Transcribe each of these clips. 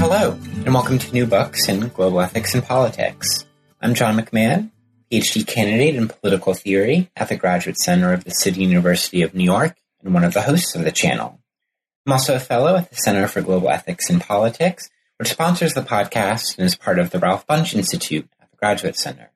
Hello, and welcome to New Books in Global Ethics and Politics. I'm John McMahon, PhD candidate in political theory at the Graduate Center of the City University of New York and one of the hosts of the channel. I'm also a fellow at the Center for Global Ethics and Politics, which sponsors the podcast and is part of the Ralph Bunche Institute at the Graduate Center.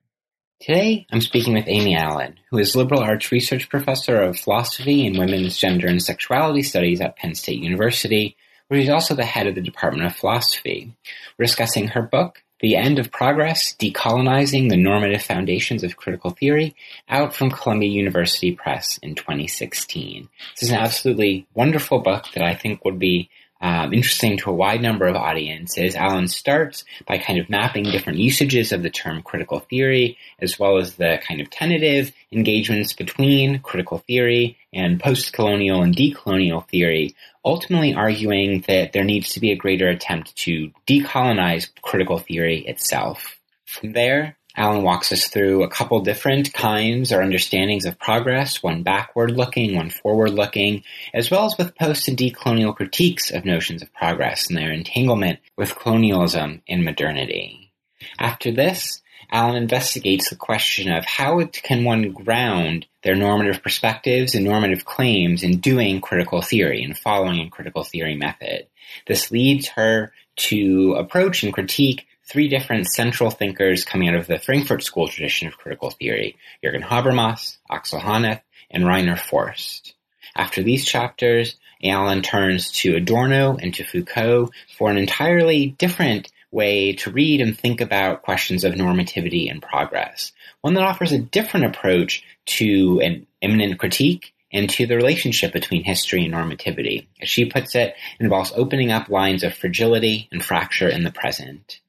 Today, I'm speaking with Amy Allen, who is liberal arts research professor of philosophy and women's gender and sexuality studies at Penn State University where he's also the head of the Department of Philosophy. We're discussing her book, The End of Progress Decolonizing the Normative Foundations of Critical Theory, out from Columbia University Press in 2016. This is an absolutely wonderful book that I think would be um, interesting to a wide number of audiences. Allen starts by kind of mapping different usages of the term critical theory, as well as the kind of tentative engagements between critical theory and post-colonial and decolonial theory, ultimately arguing that there needs to be a greater attempt to decolonize critical theory itself. From there, Allen walks us through a couple different kinds or understandings of progress, one backward looking, one forward looking, as well as with post and decolonial critiques of notions of progress and their entanglement with colonialism in modernity. After this, Allen investigates the question of how can one ground their normative perspectives and normative claims in doing critical theory and following a critical theory method. This leads her to approach and critique three different central thinkers coming out of the Frankfurt School tradition of critical theory, Jürgen Habermas, Axel Honneth, and Rainer Forst. After these chapters, Allen turns to Adorno and to Foucault for an entirely different way to read and think about questions of normativity and progress. One that offers a different approach to an immanent critique and to the relationship between history and normativity. As she puts it, it involves opening up lines of fragility and fracture in the present.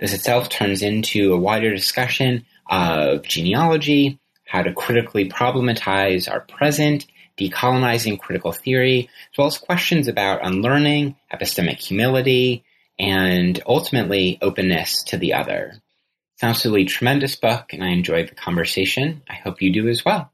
This itself turns into a wider discussion of genealogy, how to critically problematize our present, decolonizing critical theory, as well as questions about unlearning, epistemic humility, and ultimately openness to the other. It's an absolutely tremendous book, and I enjoyed the conversation. I hope you do as well.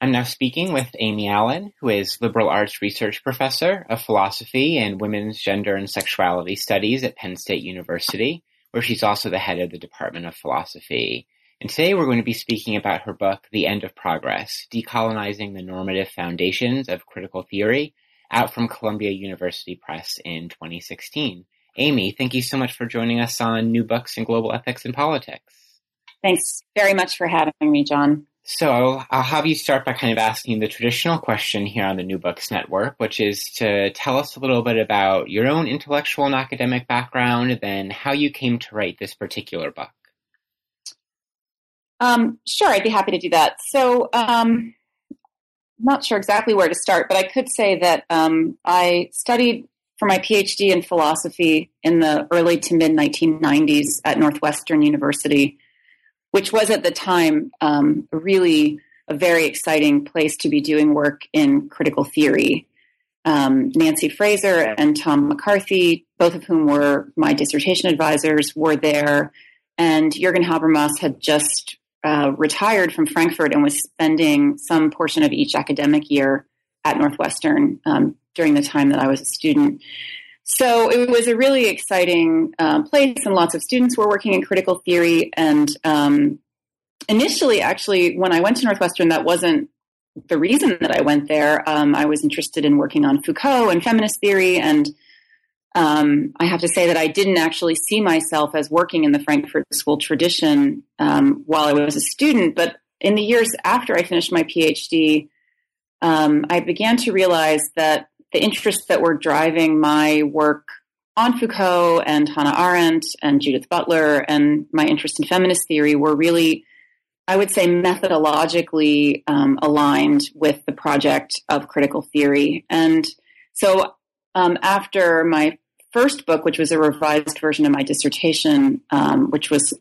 I'm now speaking with Amy Allen, who is liberal arts research professor of philosophy and women's gender and sexuality studies at Penn State University where she's also the head of the Department of Philosophy. And today we're going to be speaking about her book, The End of Progress, Decolonizing the Normative Foundations of Critical Theory, out from Columbia University Press in 2016. Amy, thank you so much for joining us on New Books in Global Ethics and Politics. Thanks very much for having me, John. So I'll have you start by kind of asking the traditional question here on the New Books Network, which is to tell us a little bit about your own intellectual and academic background, then how you came to write this particular book. Um, sure, I'd be happy to do that. So, um, I'm not sure exactly where to start, but I could say that um, I studied for my PhD in philosophy in the early to mid 1990s at Northwestern University which was at the time um, really a very exciting place to be doing work in critical theory. Um, Nancy Fraser and Tom McCarthy, both of whom were my dissertation advisors, were there. And Jürgen Habermas had just uh, retired from Frankfurt and was spending some portion of each academic year at Northwestern um, during the time that I was a student. So it was a really exciting um, place, and lots of students were working in critical theory. And um, initially, actually, when I went to Northwestern, that wasn't the reason that I went there. Um, I was interested in working on Foucault and feminist theory, and um, I have to say that I didn't actually see myself as working in the Frankfurt School tradition um, while I was a student. But in the years after I finished my PhD, um, I began to realize that the interests that were driving my work on Foucault and Hannah Arendt and Judith Butler and my interest in feminist theory were really, I would say, methodologically um, aligned with the project of critical theory. And so um, after my first book, which was a revised version of my dissertation, um, which was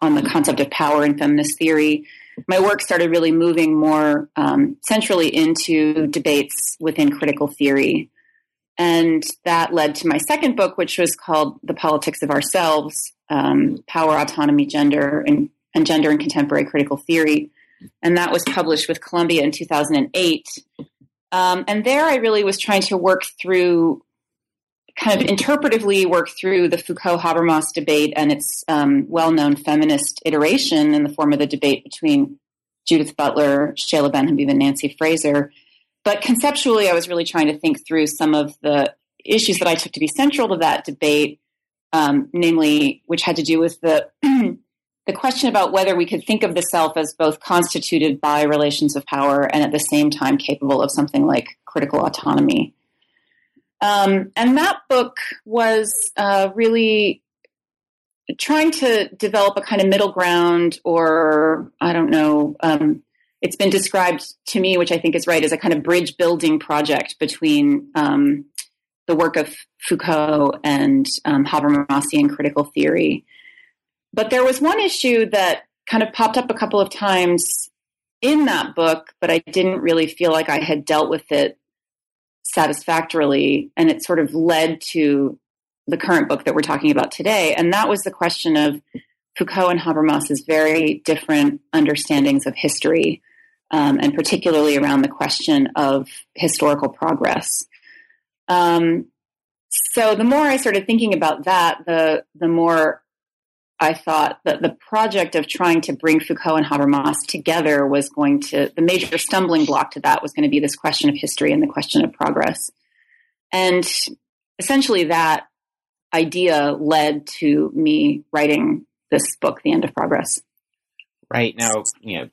on the concept of power in feminist theory, my work started really moving more um, centrally into debates within critical theory. And that led to my second book, which was called The Politics of Ourselves um, Power, Autonomy, Gender, and, and Gender in Contemporary Critical Theory. And that was published with Columbia in 2008. Um, and there I really was trying to work through, kind of interpretively work through the Foucault Habermas debate and its um, well known feminist iteration in the form of the debate between Judith Butler, Seyla Benhabib, and Nancy Fraser. But conceptually, I was really trying to think through some of the issues that I took to be central to that debate, um, namely, which had to do with the the question about whether we could think of the self as both constituted by relations of power and at the same time capable of something like critical autonomy. Um, and that book was uh, really trying to develop a kind of middle ground, or I don't know, um, it's been described to me, which I think is right, as a kind of bridge building project between um, the work of Foucault and um, Habermasian critical theory. But there was one issue that kind of popped up a couple of times in that book, but I didn't really feel like I had dealt with it satisfactorily. And it sort of led to the current book that we're talking about today. And that was the question of Foucault and Habermas's very different understandings of history, um, and particularly around the question of historical progress. Um, so the more I started thinking about that, the the more I thought that the project of trying to bring Foucault and Habermas together was going to, the major stumbling block to that was going to be this question of history and the question of progress. And essentially that idea led to me writing this book, The End of Progress. Right. Now, you know,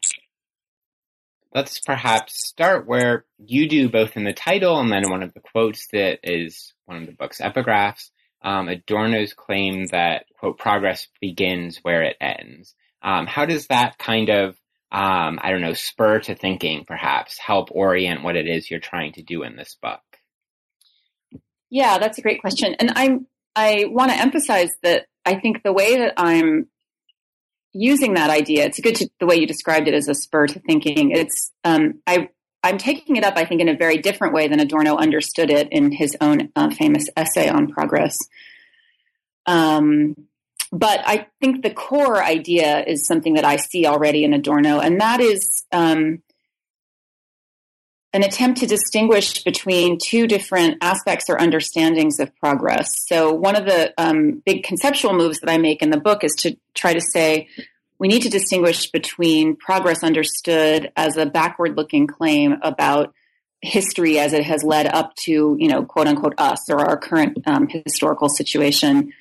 let's perhaps start where you do both in the title and then one of the quotes that is one of the book's epigraphs um, Adorno's claim that, quote, progress begins where it ends. Um, how does that kind of, um, I don't know, spur to thinking perhaps help orient what it is you're trying to do in this book? Yeah, that's a great question. And I'm, I want to emphasize that I think the way that I'm using that idea, it's good to, the way you described it as a spur to thinking. It's, um, I, I'm taking it up, I think, in a very different way than Adorno understood it in his own uh, famous essay on progress. Um, but I think the core idea is something that I see already in Adorno, and that is um, an attempt to distinguish between two different aspects or understandings of progress. So, one of the um, big conceptual moves that I make in the book is to try to say we need to distinguish between progress understood as a backward looking claim about history as it has led up to, you know, quote unquote us or our current um, historical situation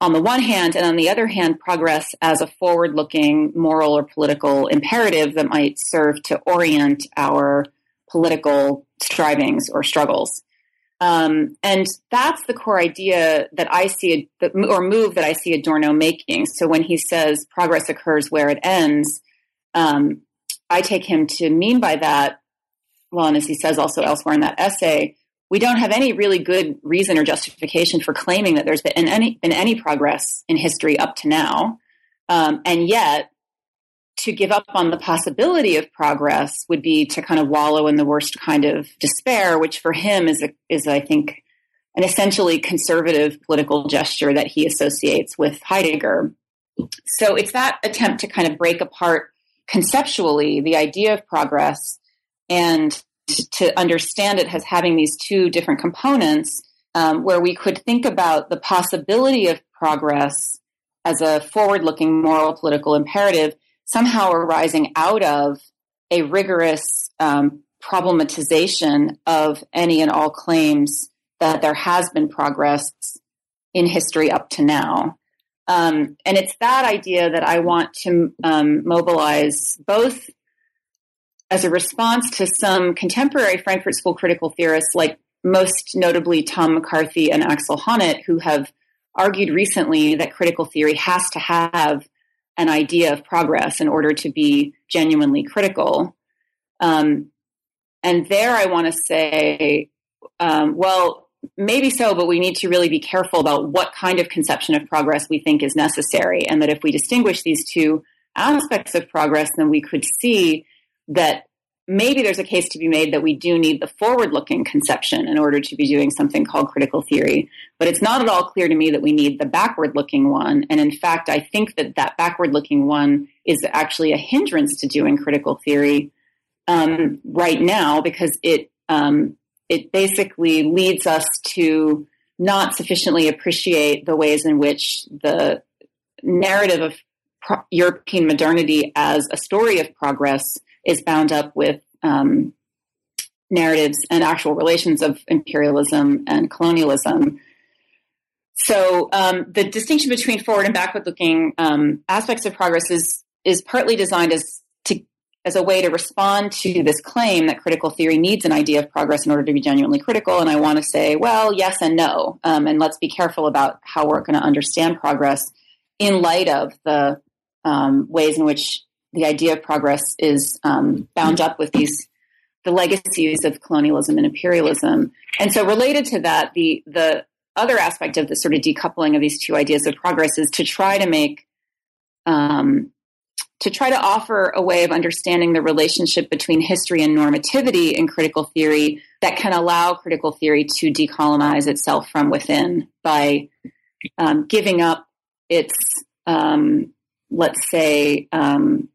on the one hand, and on the other hand, progress as a forward looking moral or political imperative that might serve to orient our political strivings or struggles. Um, and that's the core idea that I see, or move that I see Adorno making. So when he says progress occurs where it ends, um, I take him to mean by that, well, and as he says also elsewhere in that essay, we don't have any really good reason or justification for claiming that there's been any, been any progress in history up to now. Um, and yet, to give up on the possibility of progress would be to kind of wallow in the worst kind of despair, which for him is a, is I think an essentially conservative political gesture that he associates with Heidegger. So it's that attempt to kind of break apart conceptually the idea of progress and to understand it as having these two different components, um, where we could think about the possibility of progress as a forward looking moral political imperative somehow arising out of a rigorous um, problematization of any and all claims that there has been progress in history up to now. Um, and it's that idea that I want to um, mobilize both as a response to some contemporary Frankfurt School critical theorists, like most notably Tom McCarthy and Axel Honneth, who have argued recently that critical theory has to have an idea of progress in order to be genuinely critical. Um, and there I want to say, um, well, maybe so, but we need to really be careful about what kind of conception of progress we think is necessary. And that if we distinguish these two aspects of progress, then we could see that maybe there's a case to be made that we do need the forward looking conception in order to be doing something called critical theory. But it's not at all clear to me that we need the backward looking one. And in fact, I think that that backward looking one is actually a hindrance to doing critical theory um, right now because it um, it basically leads us to not sufficiently appreciate the ways in which the narrative of pro- European modernity as a story of progress is bound up with um, narratives and actual relations of imperialism and colonialism. So um, the distinction between forward and backward looking um, aspects of progress is is partly designed as to as a way to respond to this claim that critical theory needs an idea of progress in order to be genuinely critical. And I want to say, well, yes and no. Um, and let's be careful about how we're going to understand progress in light of the um, ways in which the idea of progress is um, bound up with these the legacies of colonialism and imperialism. And so, related to that, the the other aspect of the sort of decoupling of these two ideas of progress is to try to make um, to try to offer a way of understanding the relationship between history and normativity in critical theory that can allow critical theory to decolonize itself from within by um, giving up its, um, let's say, um,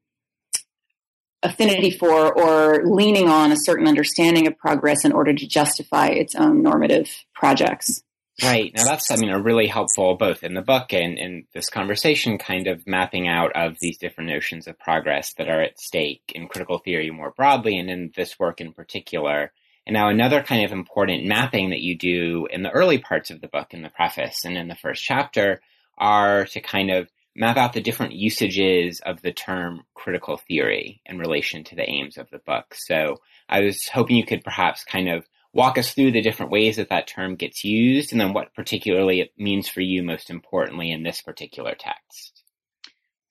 affinity for or leaning on a certain understanding of progress in order to justify its own normative projects. Right. Now that's, I mean, a really helpful both in the book and in this conversation kind of mapping out of these different notions of progress that are at stake in critical theory more broadly and in this work in particular. And now another kind of important mapping that you do in the early parts of the book in the preface and in the first chapter are to kind of map out the different usages of the term critical theory in relation to the aims of the book. So I was hoping you could perhaps kind of walk us through the different ways that that term gets used and then what particularly it means for you most importantly in this particular text.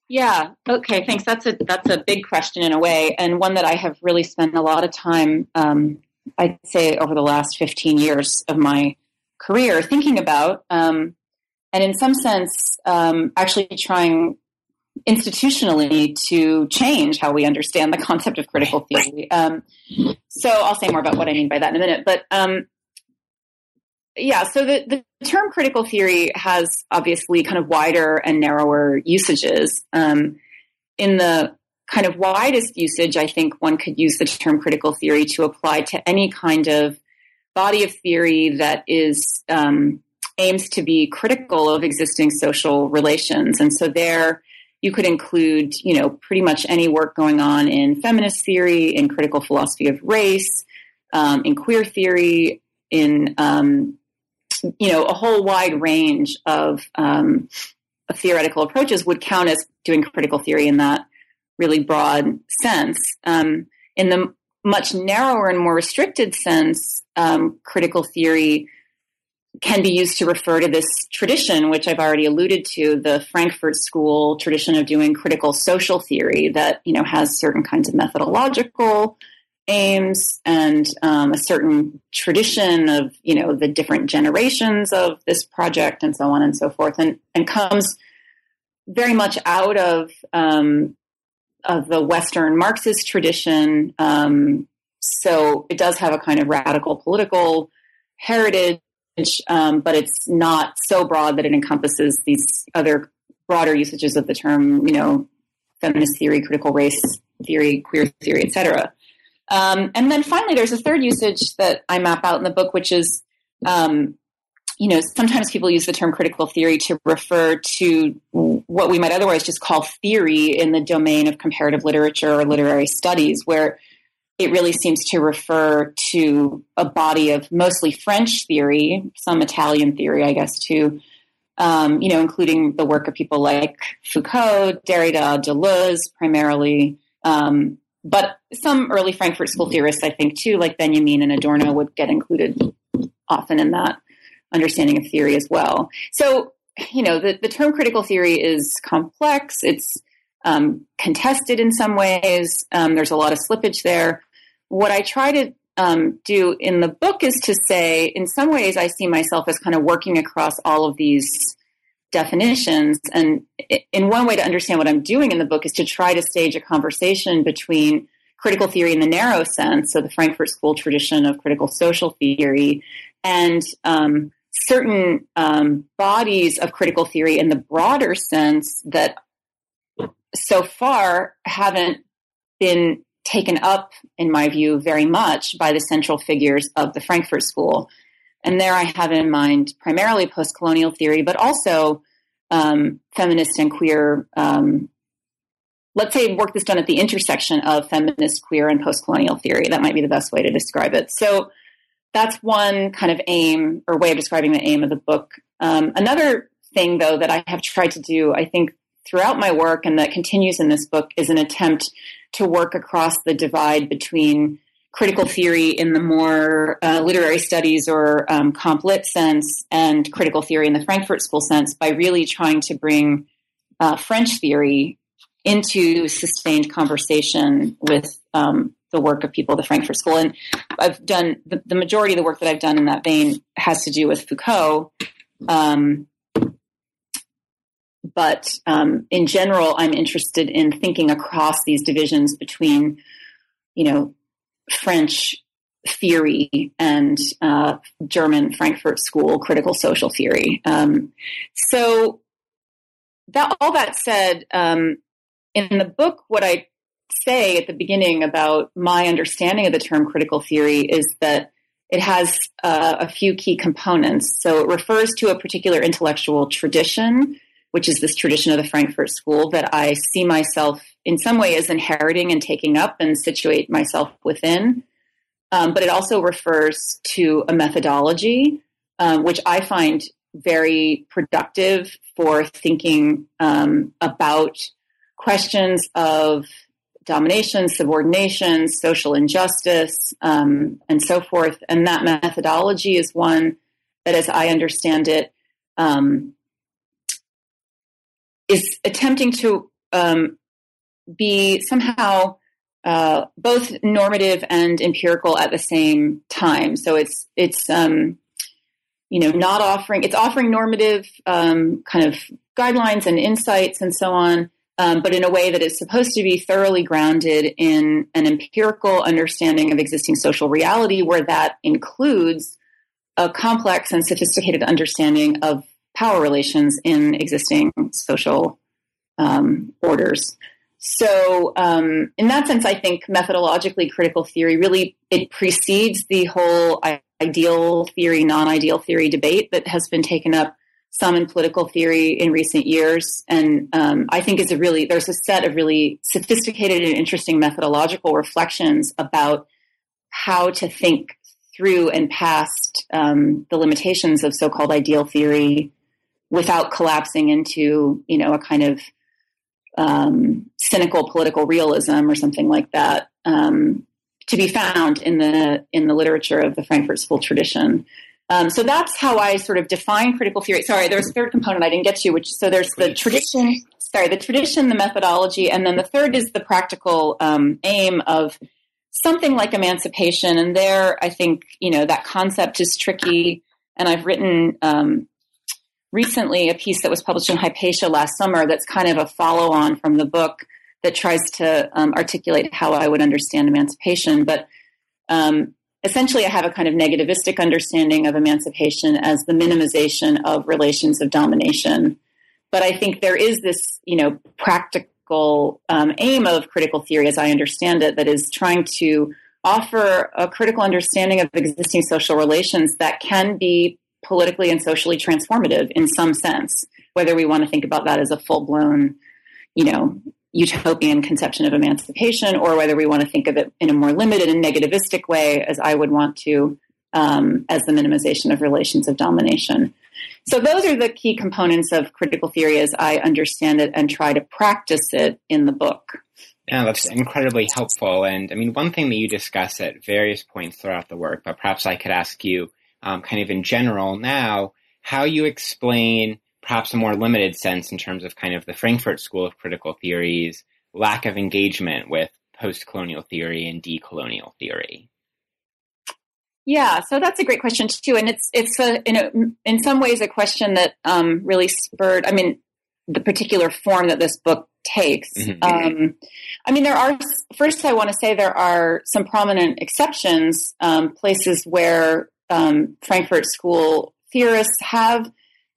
Yeah. Okay. Thanks. That's a that's a big question in a way, and one that I have really spent a lot of time. Um, I'd say over the last fifteen years of my career thinking about, um, and in some sense, um, actually trying institutionally to change how we understand the concept of critical theory. Um, so I'll say more about what I mean by that in a minute. But um, yeah, so the, the term critical theory has obviously kind of wider and narrower usages. Um, in the kind of widest usage, I think one could use the term critical theory to apply to any kind of body of theory that is um, aims to be critical of existing social relations. And so there, you could include, you know, pretty much any work going on in feminist theory, in critical philosophy of race, um, in queer theory, in um, you know a whole wide range of um, theoretical approaches would count as doing critical theory in that really broad sense. Um, in the much narrower and more restricted sense, um, critical theory can be used to refer to this tradition, which I've already alluded to, the Frankfurt School tradition of doing critical social theory that you know has certain kinds of methodological aims and um, a certain tradition of you know the different generations of this project and so on and so forth, and and comes very much out of um, of the Western Marxist tradition. Um, so it does have a kind of radical political heritage um, but it's not so broad that it encompasses these other broader usages of the term, you know, feminist theory, critical race theory, queer theory, etc. Um, and then finally, there's a third usage that I map out in the book, which is, um, you know, sometimes people use the term critical theory to refer to what we might otherwise just call theory in the domain of comparative literature or literary studies, where it really seems to refer to a body of mostly French theory, some Italian theory, I guess, too. Um, you know, including the work of people like Foucault, Derrida, Deleuze, primarily, um, but some early Frankfurt School theorists, I think, too, like Benjamin and Adorno, would get included often in that understanding of theory as well. So, you know, the, the term critical theory is complex. It's um, contested in some ways. Um, there's a lot of slippage there. What I try to um, do in the book is to say, in some ways, I see myself as kind of working across all of these definitions. And in one way to understand what I'm doing in the book is to try to stage a conversation between critical theory in the narrow sense, so the Frankfurt School tradition of critical social theory, and um, certain um, bodies of critical theory in the broader sense that so far haven't been taken up, in my view, very much by the central figures of the Frankfurt School. And there I have in mind primarily post colonial theory, but also um, feminist and queer, um, let's say, work that's done at the intersection of feminist, queer, and post colonial theory. That might be the best way to describe it. So that's one kind of aim or way of describing the aim of the book. Um, another thing, though, that I have tried to do, I think, throughout my work and that continues in this book is an attempt to work across the divide between critical theory in the more uh, literary studies or um, comp lit sense and critical theory in the Frankfurt School sense by really trying to bring uh, French theory into sustained conversation with um, the work of people at the Frankfurt School. And I've done the, the, majority of the work that I've done in that vein has to do with Foucault. Um, but um, in general, I'm interested in thinking across these divisions between, you know, French theory and uh, German Frankfurt School critical social theory. Um, so that all that said, um, in the book, what I say at the beginning about my understanding of the term critical theory is that it has uh, a few key components. So it refers to a particular intellectual tradition which is this tradition of the Frankfurt School that I see myself in some way as inheriting and taking up and situate myself within. Um, but it also refers to a methodology, um, which I find very productive for thinking um, about questions of domination, subordination, social injustice, um, and so forth. And that methodology is one that, as I understand it, um, is attempting to um, be somehow uh, both normative and empirical at the same time. So it's it's um, you know not offering it's offering normative um, kind of guidelines and insights and so on, um, but in a way that is supposed to be thoroughly grounded in an empirical understanding of existing social reality, where that includes a complex and sophisticated understanding of power relations in existing social um, orders. So, um, in that sense, I think methodologically, critical theory really it precedes the whole ideal theory, non-ideal theory debate that has been taken up some in political theory in recent years, and um, I think is a really there's a set of really sophisticated and interesting methodological reflections about how to think through and past um, the limitations of so-called ideal theory without collapsing into you know a kind of um, cynical political realism or something like that um, to be found in the in the literature of the Frankfurt School tradition. Um, so that's how I sort of define critical theory. Sorry, there's a third component I didn't get to, which so there's the tradition. Sorry, the tradition, the methodology, and then the third is the practical um, aim of something like emancipation. And there, I think you know that concept is tricky. And I've written um, recently a piece that was published in Hypatia last summer that's kind of a follow on from the book that tries to um, articulate how I would understand emancipation. But um, essentially, I have a kind of negativistic understanding of emancipation as the minimization of relations of domination. But I think there is this, you know, practical um, aim of critical theory, as I understand it, that is trying to offer a critical understanding of existing social relations that can be politically and socially transformative in some sense, whether we want to think about that as a full blown, you know, utopian conception of emancipation, or whether we want to think of it in a more limited and negativistic way, as I would want to, um, as the minimization of relations of domination. So those are the key components of critical theory as I understand it and try to practice it in the book. Yeah, that's incredibly helpful. And I mean, one thing that you discuss at various points throughout the work, but perhaps I could ask you um, kind of in general now, how you explain perhaps a more limited sense in terms of kind of the Frankfurt School of Critical Theories, lack of engagement with post-colonial theory and decolonial theory. Yeah, so that's a great question too, and it's it's a, in a, in some ways a question that um, really spurred. I mean, the particular form that this book takes. Mm-hmm. Um, I mean, there are first. I want to say there are some prominent exceptions, um, places where um, Frankfurt School theorists have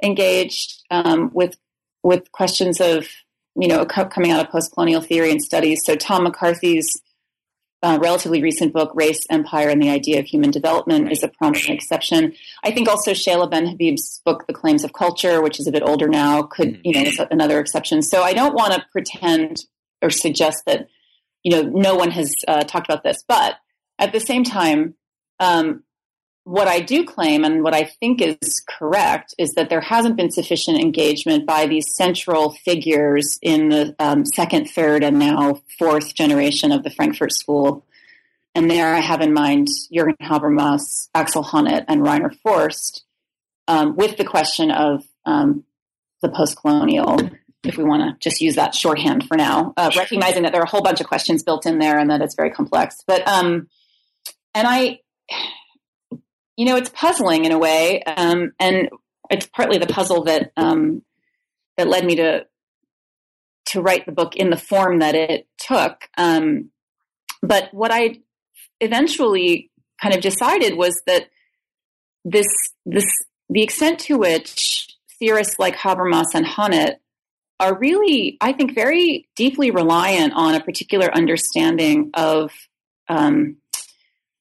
engaged um, with with questions of you know coming out of post colonial theory and studies. So Tom McCarthy's uh, relatively recent book, Race, Empire, and the Idea of Human Development, is a prominent exception. I think also Seyla Benhabib's book, The Claims of Culture, which is a bit older now, could, you know, is another exception. So I don't want to pretend or suggest that, you know, no one has uh, talked about this. But at the same time, um, what I do claim and what I think is correct is that there hasn't been sufficient engagement by these central figures in the um, second, third, and now fourth generation of the Frankfurt School. And there I have in mind Jürgen Habermas, Axel Honneth, and Rainer Forst um, with the question of um, the post colonial, if we want to just use that shorthand for now, uh, recognizing that there are a whole bunch of questions built in there and that it's very complex. But, um, and I, you know, it's puzzling in a way, um, and it's partly the puzzle that um, that led me to to write the book in the form that it took. Um, but what I eventually kind of decided was that this this the extent to which theorists like Habermas and Honneth are really, I think, very deeply reliant on a particular understanding of um,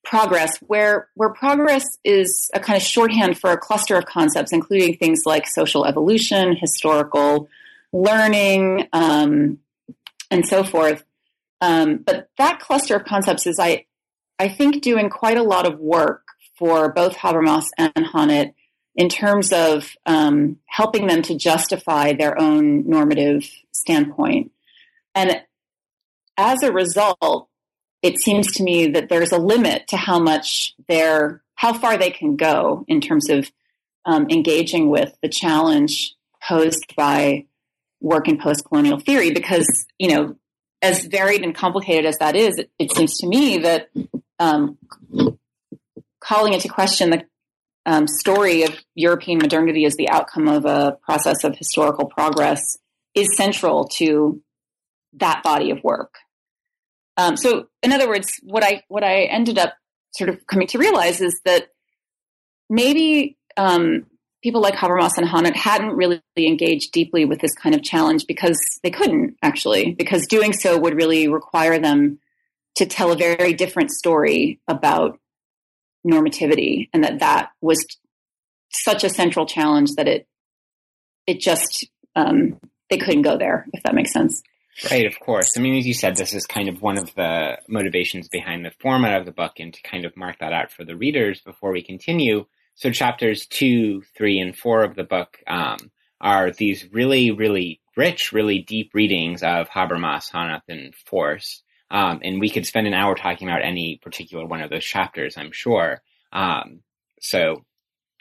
progress where where progress is a kind of shorthand for a cluster of concepts including things like social evolution historical learning um, and so forth. Um, but that cluster of concepts is i i think doing quite a lot of work for both habermas and honneth in terms of um, helping them to justify their own normative standpoint. And as a result it seems to me that there's a limit to how much they're how far they can go in terms of um, engaging with the challenge posed by work in post-colonial theory because you know as varied and complicated as that is it, it seems to me that um, calling into question the um, story of european modernity as the outcome of a process of historical progress is central to that body of work um, so, in other words, what I what I ended up sort of coming to realize is that maybe um, people like Habermas and Honneth hadn't really engaged deeply with this kind of challenge because they couldn't actually, because doing so would really require them to tell a very different story about normativity, and that that was such a central challenge that it it just um, they couldn't go there. If that makes sense. Right, of course. I mean, as you said, this is kind of one of the motivations behind the format of the book, and to kind of mark that out for the readers before we continue. So, chapters two, three, and four of the book um, are these really, really rich, really deep readings of Habermas, Honneth, and Forst. Um, and we could spend an hour talking about any particular one of those chapters, I'm sure. Um, so,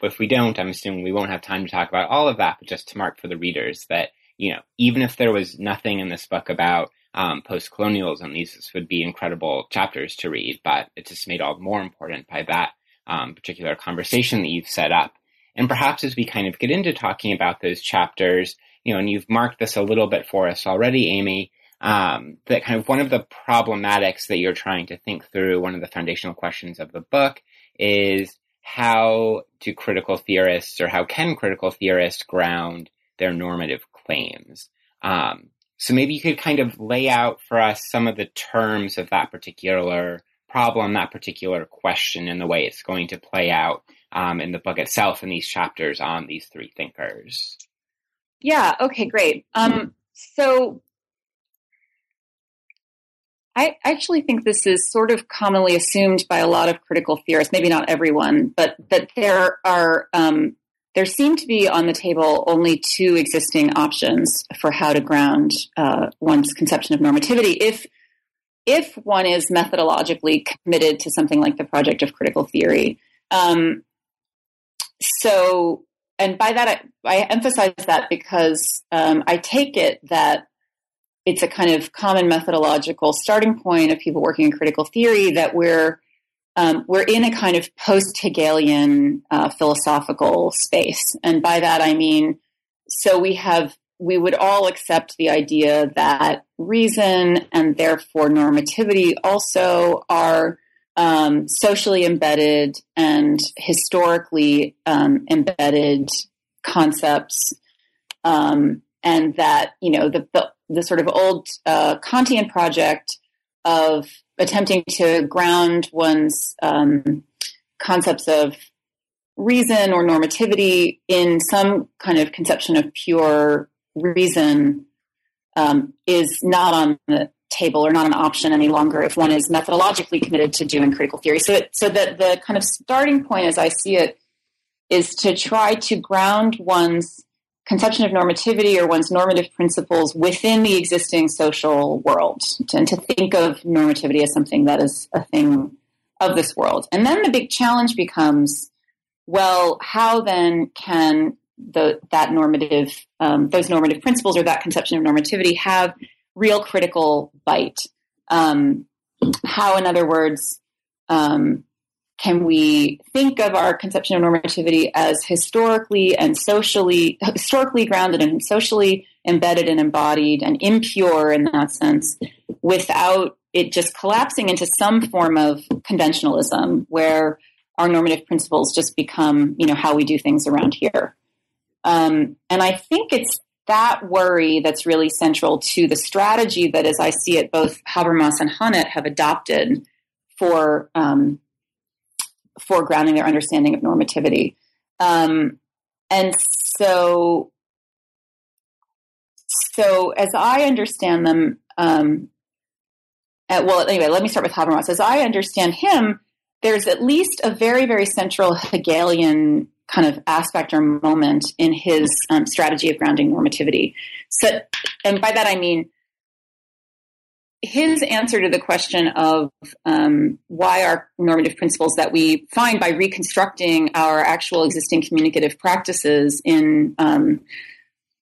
if we don't, I'm assuming we won't have time to talk about all of that, but just to mark for the readers that you know, even if there was nothing in this book about um, post colonialism, these would be incredible chapters to read, but it's just made all the more important by that um, particular conversation that you've set up. And perhaps as we kind of get into talking about those chapters, you know, and you've marked this a little bit for us already, Amy, um, that kind of one of the problematics that you're trying to think through, one of the foundational questions of the book is how do critical theorists or how can critical theorists ground their normative claims. Um, so maybe you could kind of lay out for us some of the terms of that particular problem, that particular question, and the way it's going to play out um, in the book itself in these chapters on these three thinkers. Yeah. Okay. Great. Um, so I actually think this is sort of commonly assumed by a lot of critical theorists, maybe not everyone, but that there are um, there seem to be on the table only two existing options for how to ground uh, one's conception of normativity. If if one is methodologically committed to something like the project of critical theory, um, so and by that I, I emphasize that because um, I take it that it's a kind of common methodological starting point of people working in critical theory that we're um, we're in a kind of post Hegelian uh, philosophical space. And by that I mean, so we have, we would all accept the idea that reason and therefore normativity also are um, socially embedded and historically um, embedded concepts. Um, and that, you know, the, the, the sort of old uh, Kantian project of attempting to ground one's um, concepts of reason or normativity in some kind of conception of pure reason um, is not on the table or not an option any longer if one is methodologically committed to doing critical theory. So, it, so that the kind of starting point, as I see it, is to try to ground one's conception of normativity or one's normative principles within the existing social world and to think of normativity as something that is a thing of this world. And then the big challenge becomes well, how then can the, that normative, um, those normative principles or that conception of normativity have real critical bite? Um, how, in other words, um, can we think of our conception of normativity as historically and socially historically grounded and socially embedded and embodied and impure in that sense without it just collapsing into some form of conventionalism where our normative principles just become you know how we do things around here. Um, and i think it's that worry that's really central to the strategy that as i see it both habermas and honneth have adopted for um, foregrounding their understanding of normativity. Um, and so, so as I understand them, um, at, well, anyway, let me start with Habermas. As I understand him, there's at least a very, very central Hegelian kind of aspect or moment in his um, strategy of grounding normativity. So, and by that I mean his answer to the question of um, why our normative principles that we find by reconstructing our actual existing communicative practices in um,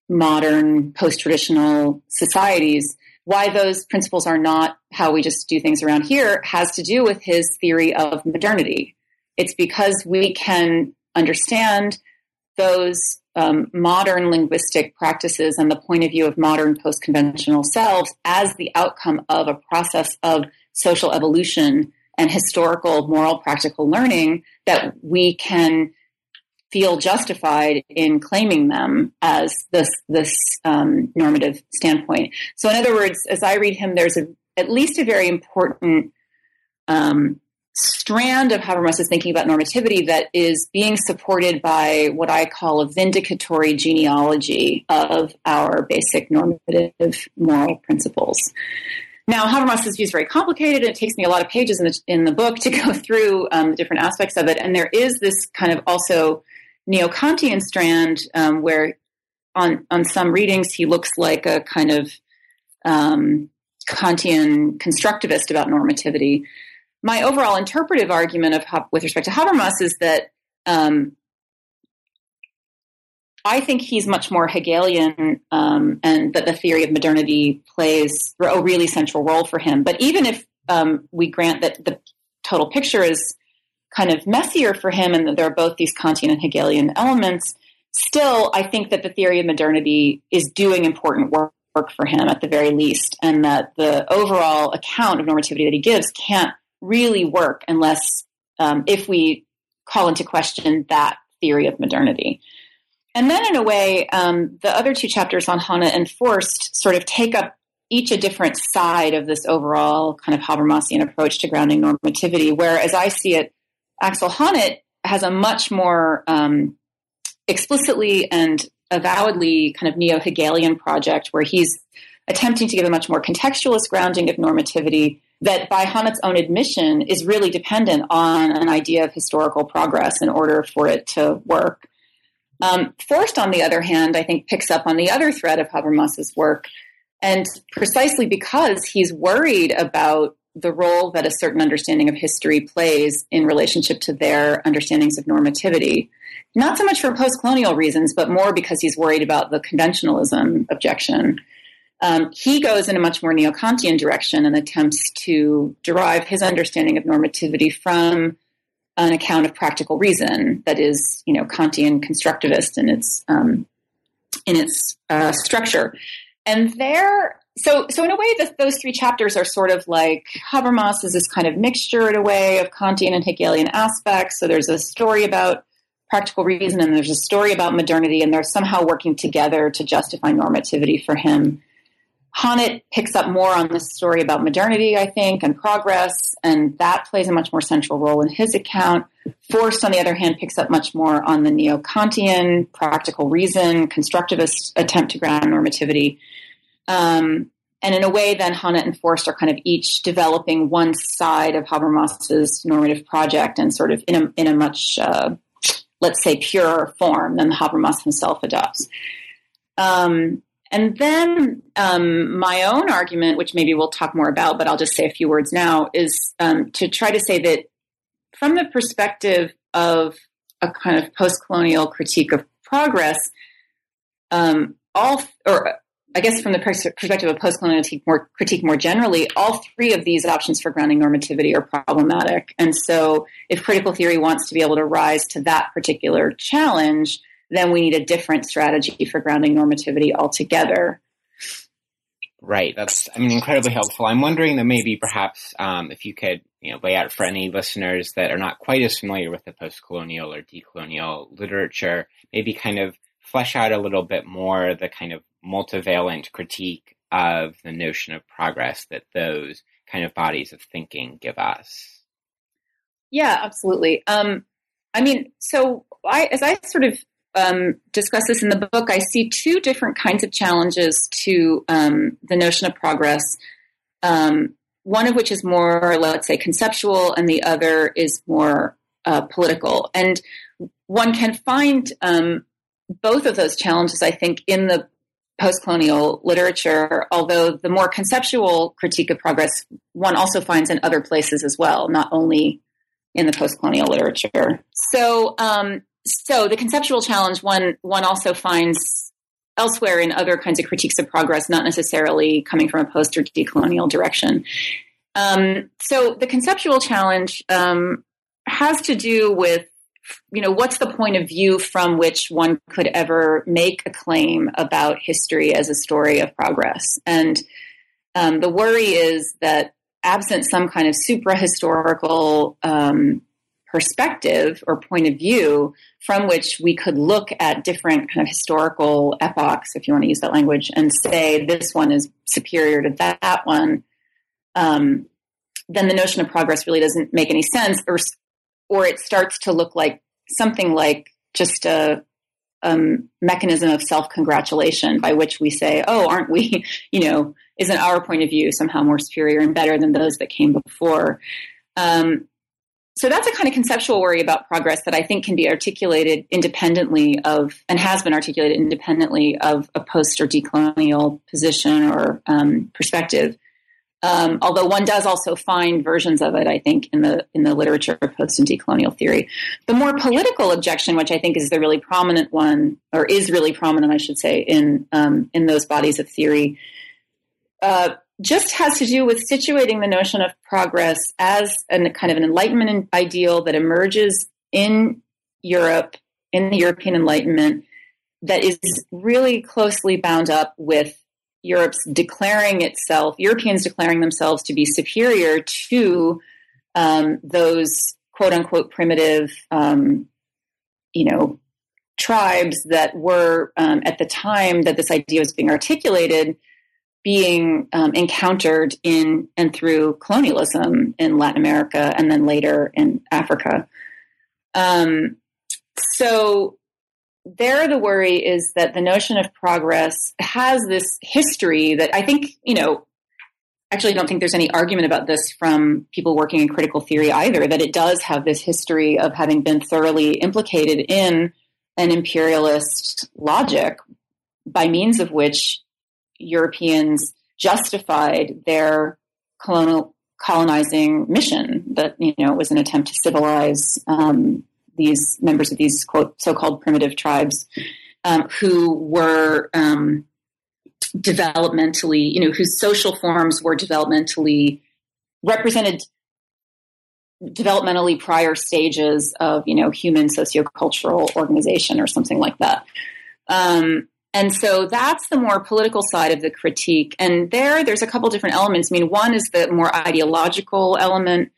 modern post-traditional societies why those principles are not how we just do things around here has to do with his theory of modernity. It's because we can understand those um, modern linguistic practices and the point of view of modern post conventional selves as the outcome of a process of social evolution and historical moral practical learning that we can feel justified in claiming them as this this um, normative standpoint. So, in other words, as I read him, there's a, at least a very important um, strand of Habermas is thinking about normativity that is being supported by what I call a vindicatory genealogy of our basic normative moral principles. Now, Habermas's view is very complicated. And it takes me a lot of pages in the, in the book to go through um, the different aspects of it. And there is this kind of also neo Kantian strand um, where, on, on some readings, he looks like a kind of um, Kantian constructivist about normativity my overall interpretive argument of with respect to Habermas is that um, I think he's much more Hegelian, um, and that the theory of modernity plays a really central role for him. But even if um, we grant that the total picture is kind of messier for him, and that there are both these Kantian and Hegelian elements, still, I think that the theory of modernity is doing important work for him at the very least, and that the overall account of normativity that he gives can't really work unless um, if we call into question that theory of modernity. And then, in a way, um, the other two chapters on Honneth and Forst sort of take up each a different side of this overall kind of Habermasian approach to grounding normativity. Where, as I see it, Axel Honneth has a much more um, explicitly and avowedly kind of neo Hegelian project where he's attempting to give a much more contextualist grounding of normativity that by Honneth's own admission is really dependent on an idea of historical progress in order for it to work. Um, Forst, on the other hand, I think picks up on the other thread of Habermas's work, and precisely because he's worried about the role that a certain understanding of history plays in relationship to their understandings of normativity. Not so much for post colonial reasons, but more because he's worried about the conventionalism objection. Um, he goes in a much more neo-Kantian direction and attempts to derive his understanding of normativity from an account of practical reason that is, you know, Kantian constructivist in its um, in its uh, structure. And there, so so in a way, the, those three chapters are sort of like Habermas is this kind of mixture in a way of Kantian and Hegelian aspects. So there's a story about practical reason, and there's a story about modernity, and they're somehow working together to justify normativity for him. Honneth picks up more on this story about modernity, I think, and progress, and that plays a much more central role in his account. Forst, on the other hand, picks up much more on the neo Kantian, practical reason, constructivist attempt to ground normativity. Um, and in a way, then Honneth and Forst are kind of each developing one side of Habermas's normative project and sort of in a, in a much, uh, let's say, purer form than Habermas himself adopts. Um, and then um, my own argument, which maybe we'll talk more about, but I'll just say a few words now, is um, to try to say that from the perspective of a kind of post-colonial critique of progress, um, all or I guess from the perspective of post-colonial critique more, critique more generally, all three of these options for grounding normativity are problematic. And so, if critical theory wants to be able to rise to that particular challenge, then we need a different strategy for grounding normativity altogether. Right. That's, I mean, incredibly helpful. I'm wondering that maybe perhaps um, if you could, you know, lay out for any listeners that are not quite as familiar with the post-colonial or decolonial literature, maybe kind of flesh out a little bit more the kind of multivalent critique of the notion of progress that those kind of bodies of thinking give us. Yeah, absolutely. Um, I mean, so I, as I sort of um, discuss this in the book, I see two different kinds of challenges to um, the notion of progress. Um, one of which is more, let's say, conceptual, and the other is more uh, political. And one can find um, both of those challenges, I think, in the post-colonial literature. Although the more conceptual critique of progress, one also finds in other places as well, not only in the post-colonial literature. So um, so the conceptual challenge one one also finds elsewhere in other kinds of critiques of progress, not necessarily coming from a post or decolonial direction. Um, so the conceptual challenge um, has to do with you know what's the point of view from which one could ever make a claim about history as a story of progress and um, the worry is that absent some kind of supra historical um, perspective or point of view from which we could look at different kind of historical epochs, if you want to use that language, and say this one is superior to that one, um, then the notion of progress really doesn't make any sense, or or it starts to look like something like just a um, mechanism of self congratulation by which we say, "Oh, aren't we? You know, isn't our point of view somehow more superior and better than those that came before?" Um, so that's a kind of conceptual worry about progress that I think can be articulated independently of, and has been articulated independently of a post or decolonial position or um, perspective. Um, although one does also find versions of it, I think, in the in the literature of post and decolonial theory. The more political objection, which I think is the really prominent one, or is really prominent, I should say, in um, in those bodies of theory, uh, just has to do with situating the notion of progress as a kind of an enlightenment ideal that emerges in Europe, in the European Enlightenment, that is really closely bound up with Europe's declaring itself, Europeans declaring themselves to be superior to um, those quote unquote primitive, um, you know, tribes that were um, at the time that this idea was being articulated being um, encountered in and through colonialism in Latin America and then later in Africa. Um, so there the worry is that the notion of progress has this history that I think, you know, actually I don't think there's any argument about this from people working in critical theory either, that it does have this history of having been thoroughly implicated in an imperialist logic by means of which Europeans justified their colonial colonizing mission that you know was an attempt to civilize um, these members of these quote so-called primitive tribes um, who were um, developmentally, you know, whose social forms were developmentally represented developmentally prior stages of you know human sociocultural organization or something like that. Um, and so that's the more political side of the critique. And there there's a couple different elements. I mean one is the more ideological element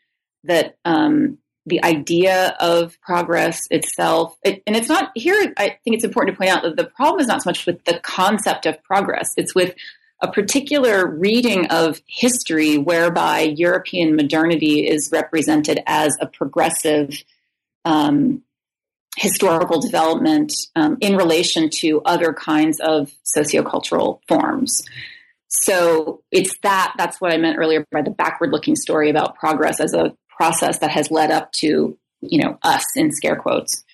that um, the idea of progress itself. It, and it's not here i think it's important to point out that the problem is not so much with the concept of progress. It's with a particular reading of history whereby European modernity is represented as a progressive um, historical development um, in relation to other kinds of sociocultural forms. So it's that, that's what I meant earlier by the backward looking story about progress as a process that has led up to, you know, us in scare quotes,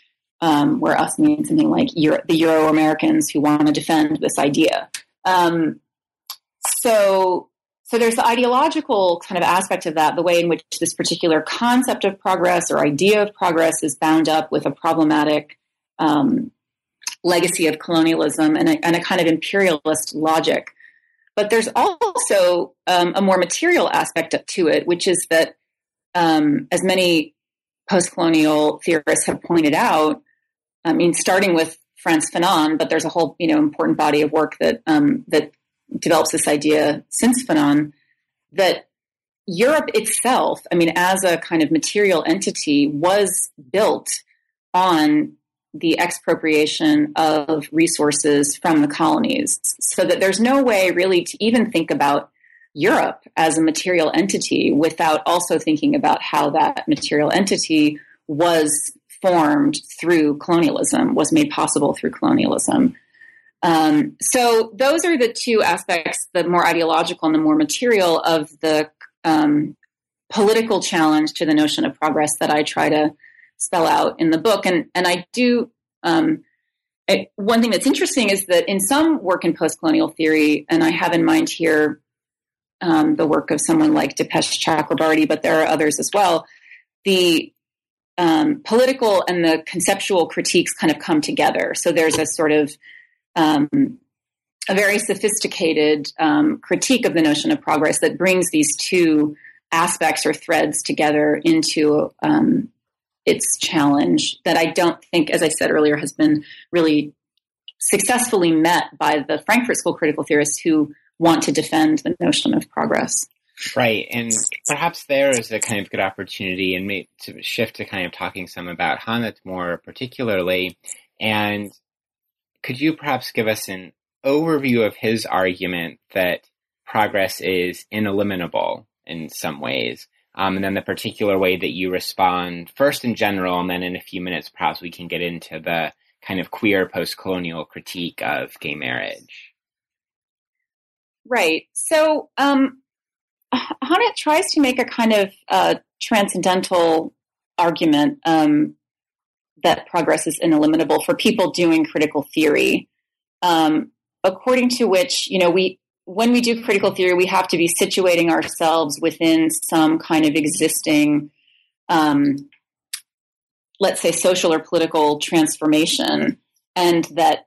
um, where us means something like Euro- the Euro Americans who want to defend this idea. Um, so so there's the ideological kind of aspect of that, the way in which this particular concept of progress or idea of progress is bound up with a problematic um, legacy of colonialism and a, and a, kind of imperialist logic. But there's also um, a more material aspect to it, which is that, um, as many post-colonial theorists have pointed out, I mean, starting with Frantz Fanon, but there's a whole you know important body of work that um, that develops this idea since Fanon that Europe itself, I mean, as a kind of material entity, was built on the expropriation of resources from the colonies. So that there's no way really to even think about Europe as a material entity without also thinking about how that material entity was formed through colonialism, was made possible through colonialism. Um, so those are the two aspects, the more ideological and the more material of the um, political challenge to the notion of progress that I try to spell out in the book. And, and I do, um, one thing that's interesting is that in some work in post-colonial theory, and I have in mind here um, the work of someone like Dipesh Chakrabarty, but there are others as well, the um, political and the conceptual critiques kind of come together. So there's a sort of um, a very sophisticated um, critique of the notion of progress that brings these two aspects or threads together into um, its challenge that I don't think, as I said earlier, has been really successfully met by the Frankfurt School critical theorists who want to defend the notion of progress. Right, and perhaps there is a kind of good opportunity and to shift to kind of talking some about Honneth more particularly, and could you perhaps give us an overview of his argument that progress is ineliminable in some ways? Um, and then the particular way that you respond first in general, and then in a few minutes, perhaps we can get into the kind of queer post colonial critique of gay marriage. Right. So, um, Honneth tries to make a kind of uh, transcendental argument um, that progress is ineliminable for people doing critical theory, um, according to which, you know, we when we do critical theory, we have to be situating ourselves within some kind of existing, um, let's say, social or political transformation, and that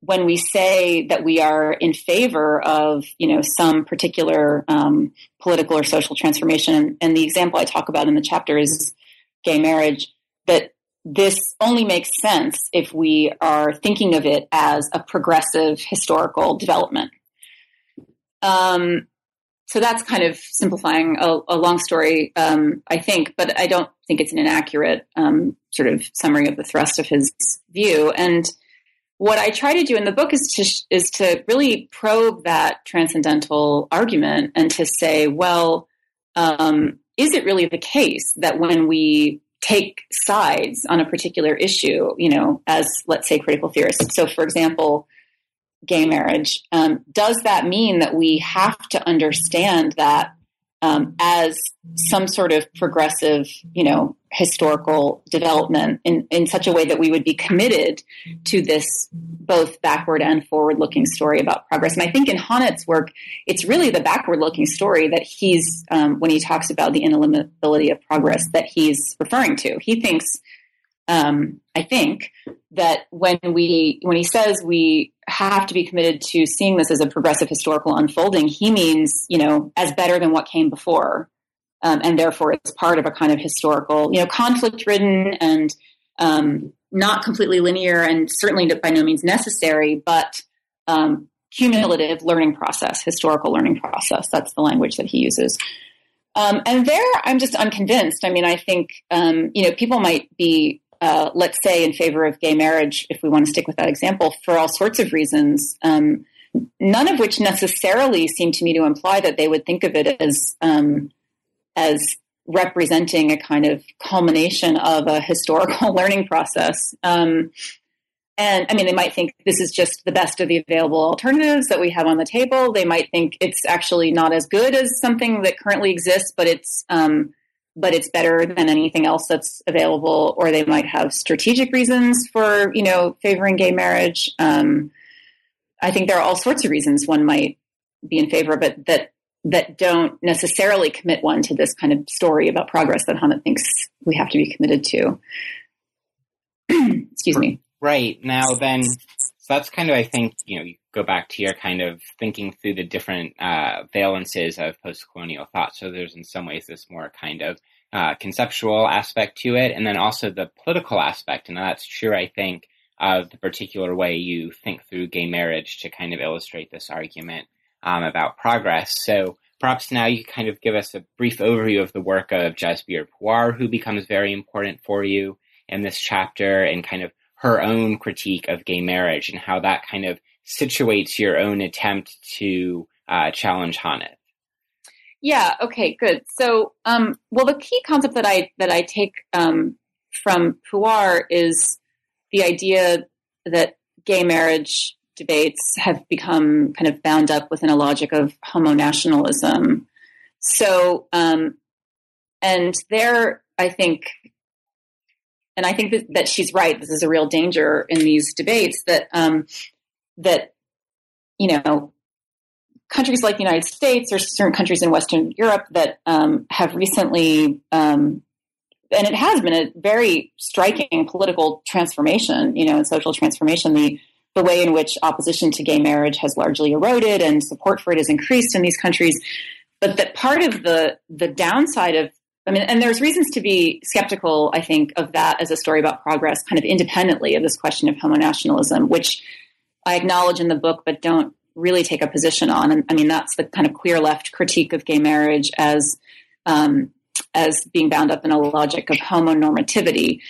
when we say that we are in favor of, you know, some particular um, political or social transformation, and the example I talk about in the chapter is gay marriage, that this only makes sense if we are thinking of it as a progressive historical development. Um, so that's kind of simplifying a, a long story, um, I think, but I don't think it's an inaccurate um, sort of summary of the thrust of his view. And what I try to do in the book is to is to really probe that transcendental argument and to say, well, um, is it really the case that when we take sides on a particular issue, you know, as let's say critical theorists. So, for example, gay marriage. Um, does that mean that we have to understand that um, as some sort of progressive, you know, historical development in, in such a way that we would be committed to this both backward and forward looking story about progress. And I think in Honneth's work, it's really the backward looking story that he's, um, when he talks about the ineliminability of progress, that he's referring to. He thinks um, I think that when we when he says we have to be committed to seeing this as a progressive historical unfolding, he means you know as better than what came before, um, and therefore it's part of a kind of historical you know conflict ridden and um, not completely linear and certainly by no means necessary, but um, cumulative learning process, historical learning process. That's the language that he uses. Um, and there, I'm just unconvinced. I mean, I think um, you know people might be uh, let's say, in favor of gay marriage, if we want to stick with that example, for all sorts of reasons, um, none of which necessarily seem to me to imply that they would think of it as um, as representing a kind of culmination of a historical learning process. Um, and I mean, they might think this is just the best of the available alternatives that we have on the table. They might think it's actually not as good as something that currently exists, but it's um, but it's better than anything else that's available, or they might have strategic reasons for, you know, favoring gay marriage. Um, I think there are all sorts of reasons one might be in favor of it that that don't necessarily commit one to this kind of story about progress that Honneth thinks we have to be committed to. Excuse me. Right. Now then so that's kind of I think, you know, you go back to your kind of thinking through the different uh, valences of post-colonial thought. So there's in some ways this more kind of uh, conceptual aspect to it, and then also the political aspect. And that's true, I think, of the particular way you think through gay marriage to kind of illustrate this argument um, about progress. So perhaps now you kind of give us a brief overview of the work of Jasbir Puar, who becomes very important for you in this chapter, and kind of her own critique of gay marriage and how that kind of situates your own attempt to uh, challenge Honneth. Yeah. Okay. Good. So, um, well, the key concept that I that I take um, from Puar is the idea that gay marriage debates have become kind of bound up within a logic of homo nationalism. So, um, and there, I think, and I think that, that, she's right. This is a real danger in these debates that um, that you know countries like the United States or certain countries in Western Europe that um, have recently, um, and it has been a very striking political transformation, you know, and social transformation. The the way in which opposition to gay marriage has largely eroded and support for it has increased in these countries, but that part of the the downside of I mean, and there's reasons to be skeptical, I think, of that as a story about progress, kind of independently of this question of homo nationalism, which I acknowledge in the book, but don't really take a position on. And I mean, that's the kind of queer left critique of gay marriage as um, as being bound up in a logic of homonormativity.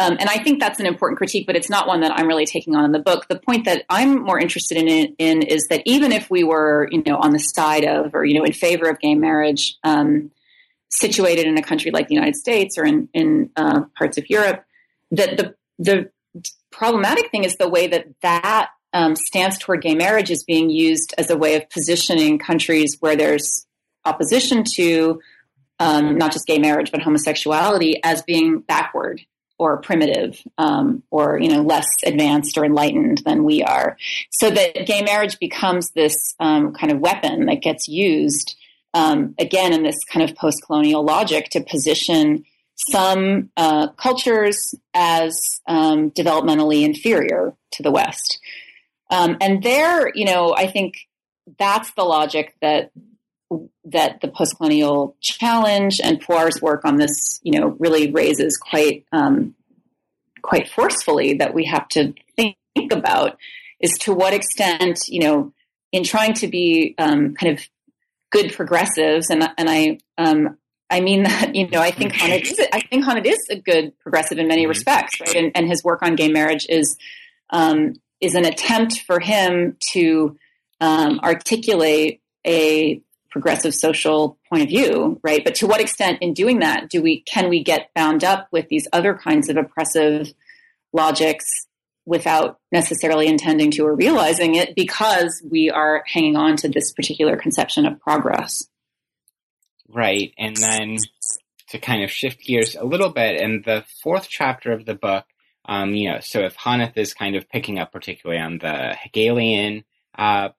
Um, and I think that's an important critique, but it's not one that I'm really taking on in the book. The point that I'm more interested in, in is that even if we were, you know, on the side of or you know in favor of gay marriage, um, situated in a country like the United States or in in uh, parts of Europe, that the the problematic thing is the way that that um, stance toward gay marriage is being used as a way of positioning countries where there's opposition to um, not just gay marriage but homosexuality as being backward or primitive um, or you know less advanced or enlightened than we are. So that gay marriage becomes this um, kind of weapon that gets used um, again in this kind of post-colonial logic to position some uh, cultures as um, developmentally inferior to the west. Um, and there, you know, I think that's the logic that that the postcolonial challenge and Puar's work on this, you know, really raises quite um, quite forcefully that we have to think about is to what extent, you know, in trying to be um, kind of good progressives, and and I um, I mean that you know I think Honneth is I think Honneth is a good progressive in many mm-hmm. respects, right? And, and his work on gay marriage is um, is an attempt for him to um, articulate a progressive social point of view, right? But to what extent, in doing that, do we can we get bound up with these other kinds of oppressive logics without necessarily intending to or realizing it because we are hanging on to this particular conception of progress? Right, and then to kind of shift gears a little bit, in the fourth chapter of the book, um, you know, so if Honneth is kind of picking up particularly on the Hegelian uh,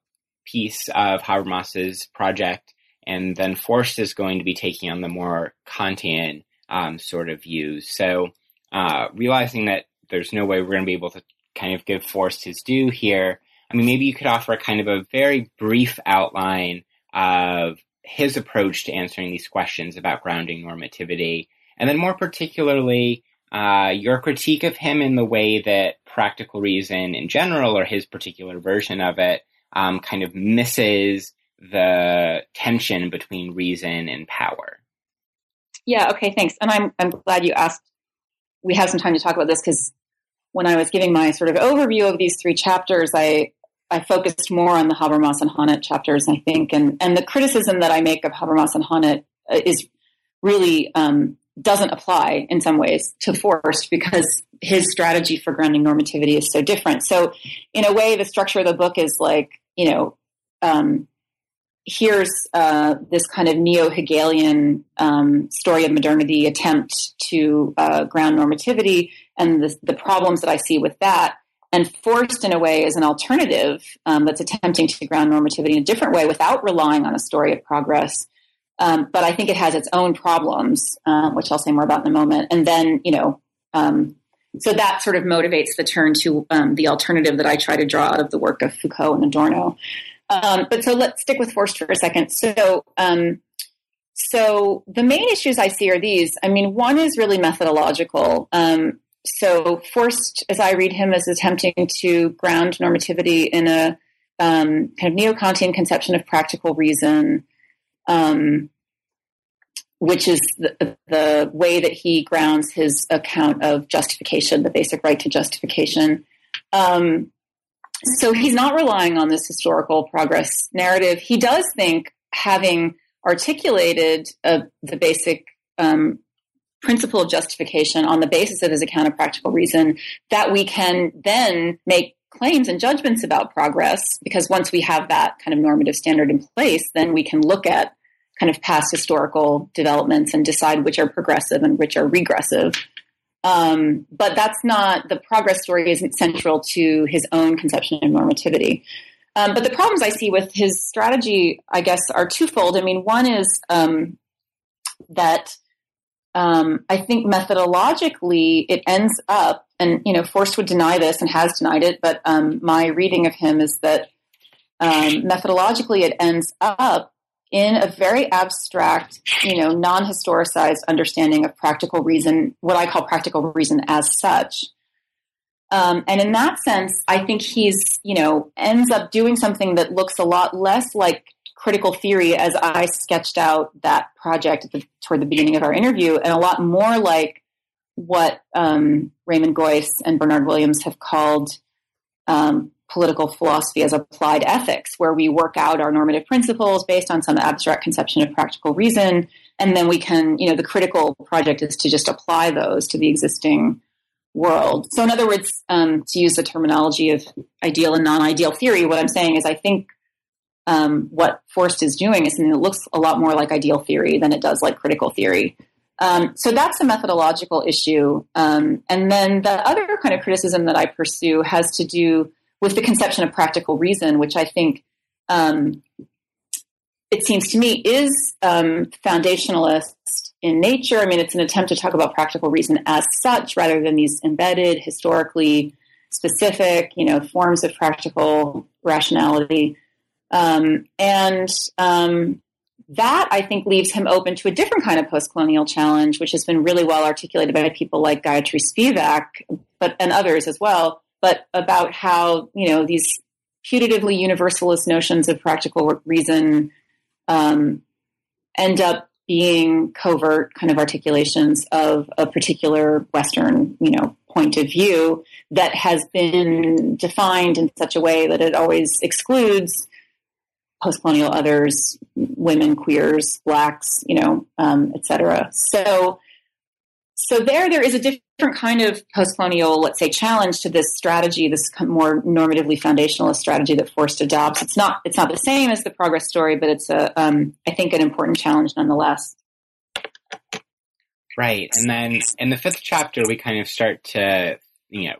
piece of Habermas's project, and then Forst is going to be taking on the more Kantian um, sort of views. So uh, realizing that there's no way we're going to be able to kind of give Forst his due here, I mean, maybe you could offer a kind of a very brief outline of his approach to answering these questions about grounding normativity, and then more particularly, uh, your critique of him in the way that practical reason in general, or his particular version of it, um, kind of misses the tension between reason and power. Yeah. Okay. Thanks. And I'm I'm glad you asked. We have some time to talk about this because when I was giving my sort of overview of these three chapters, I I focused more on the Habermas and Honneth chapters, I think, and and the criticism that I make of Habermas and Honneth uh, is really um, doesn't apply in some ways to Forst because his strategy for grounding normativity is so different. So, in a way, the structure of the book is like you know um, here's uh, this kind of neo Hegelian um, story of modernity attempt to uh, ground normativity and the, the, problems that I see with that. And Forst in a way, as an alternative um, that's attempting to ground normativity in a different way without relying on a story of progress. Um, but I think it has its own problems, uh, which I'll say more about in a moment. And then, you know, um, so that sort of motivates the turn to um, the alternative that I try to draw out of the work of Foucault and Adorno. Um, but so let's stick with Forst for a second. So, um, so the main issues I see are these. I mean, one is really methodological. Um, so Forst, as I read him, is attempting to ground normativity in a um, kind of neo-Kantian conception of practical reason, um, which is the, the, way that he grounds his account of justification, the basic right to justification. Um, so he's not relying on this historical progress narrative. He does think, having articulated uh, the basic um, principle of justification on the basis of his account of practical reason, that we can then make claims and judgments about progress because once we have that kind of normative standard in place, then we can look at kind of past historical developments and decide which are progressive and which are regressive. Um, but that's not the progress story isn't central to his own conception of normativity. Um, but the problems I see with his strategy, I guess, are twofold. I mean, one is um, that um, I think methodologically it ends up, and you know, Forst would deny this and has denied it, but um, my reading of him is that um, methodologically it ends up in a very abstract, you know, non-historicized understanding of practical reason, what I call practical reason as such. Um, and in that sense, I think he's, you know, ends up doing something that looks a lot less like critical theory as I sketched out that project the, toward the beginning of our interview, and a lot more like what um, Raymond Geuss and Bernard Williams have called um, political philosophy as applied ethics, where we work out our normative principles based on some abstract conception of practical reason. And then we can, you know, the critical project is to just apply those to the existing world. So, in other words, um, to use the terminology of ideal and non ideal theory, what I'm saying is I think um, what Forst is doing is something that looks a lot more like ideal theory than it does like critical theory. Um, so that's a methodological issue. Um, and then the other kind of criticism that I pursue has to do with the conception of practical reason, which I think um, it seems to me is um, foundationalist in nature. I mean, it's an attempt to talk about practical reason as such rather than these embedded, historically specific, you know, forms of practical rationality. Um, and um, that I think leaves him open to a different kind of post-colonial challenge, which has been really well articulated by people like Gayatri Spivak, but and others as well, but about how you know these putatively universalist notions of practical reason um, end up being covert kind of articulations of a particular Western, you know, point of view that has been defined in such a way that it always excludes post-colonial others, women, queers, blacks, you know, um, et cetera. So so there, there is a different kind of post-colonial, let's say, challenge to this strategy, this more normatively foundationalist strategy that Forst adopts. It's not, it's not the same as the progress story, but it's a, um, I think, an important challenge nonetheless. Right, and then in the fifth chapter, we kind of start to, you know,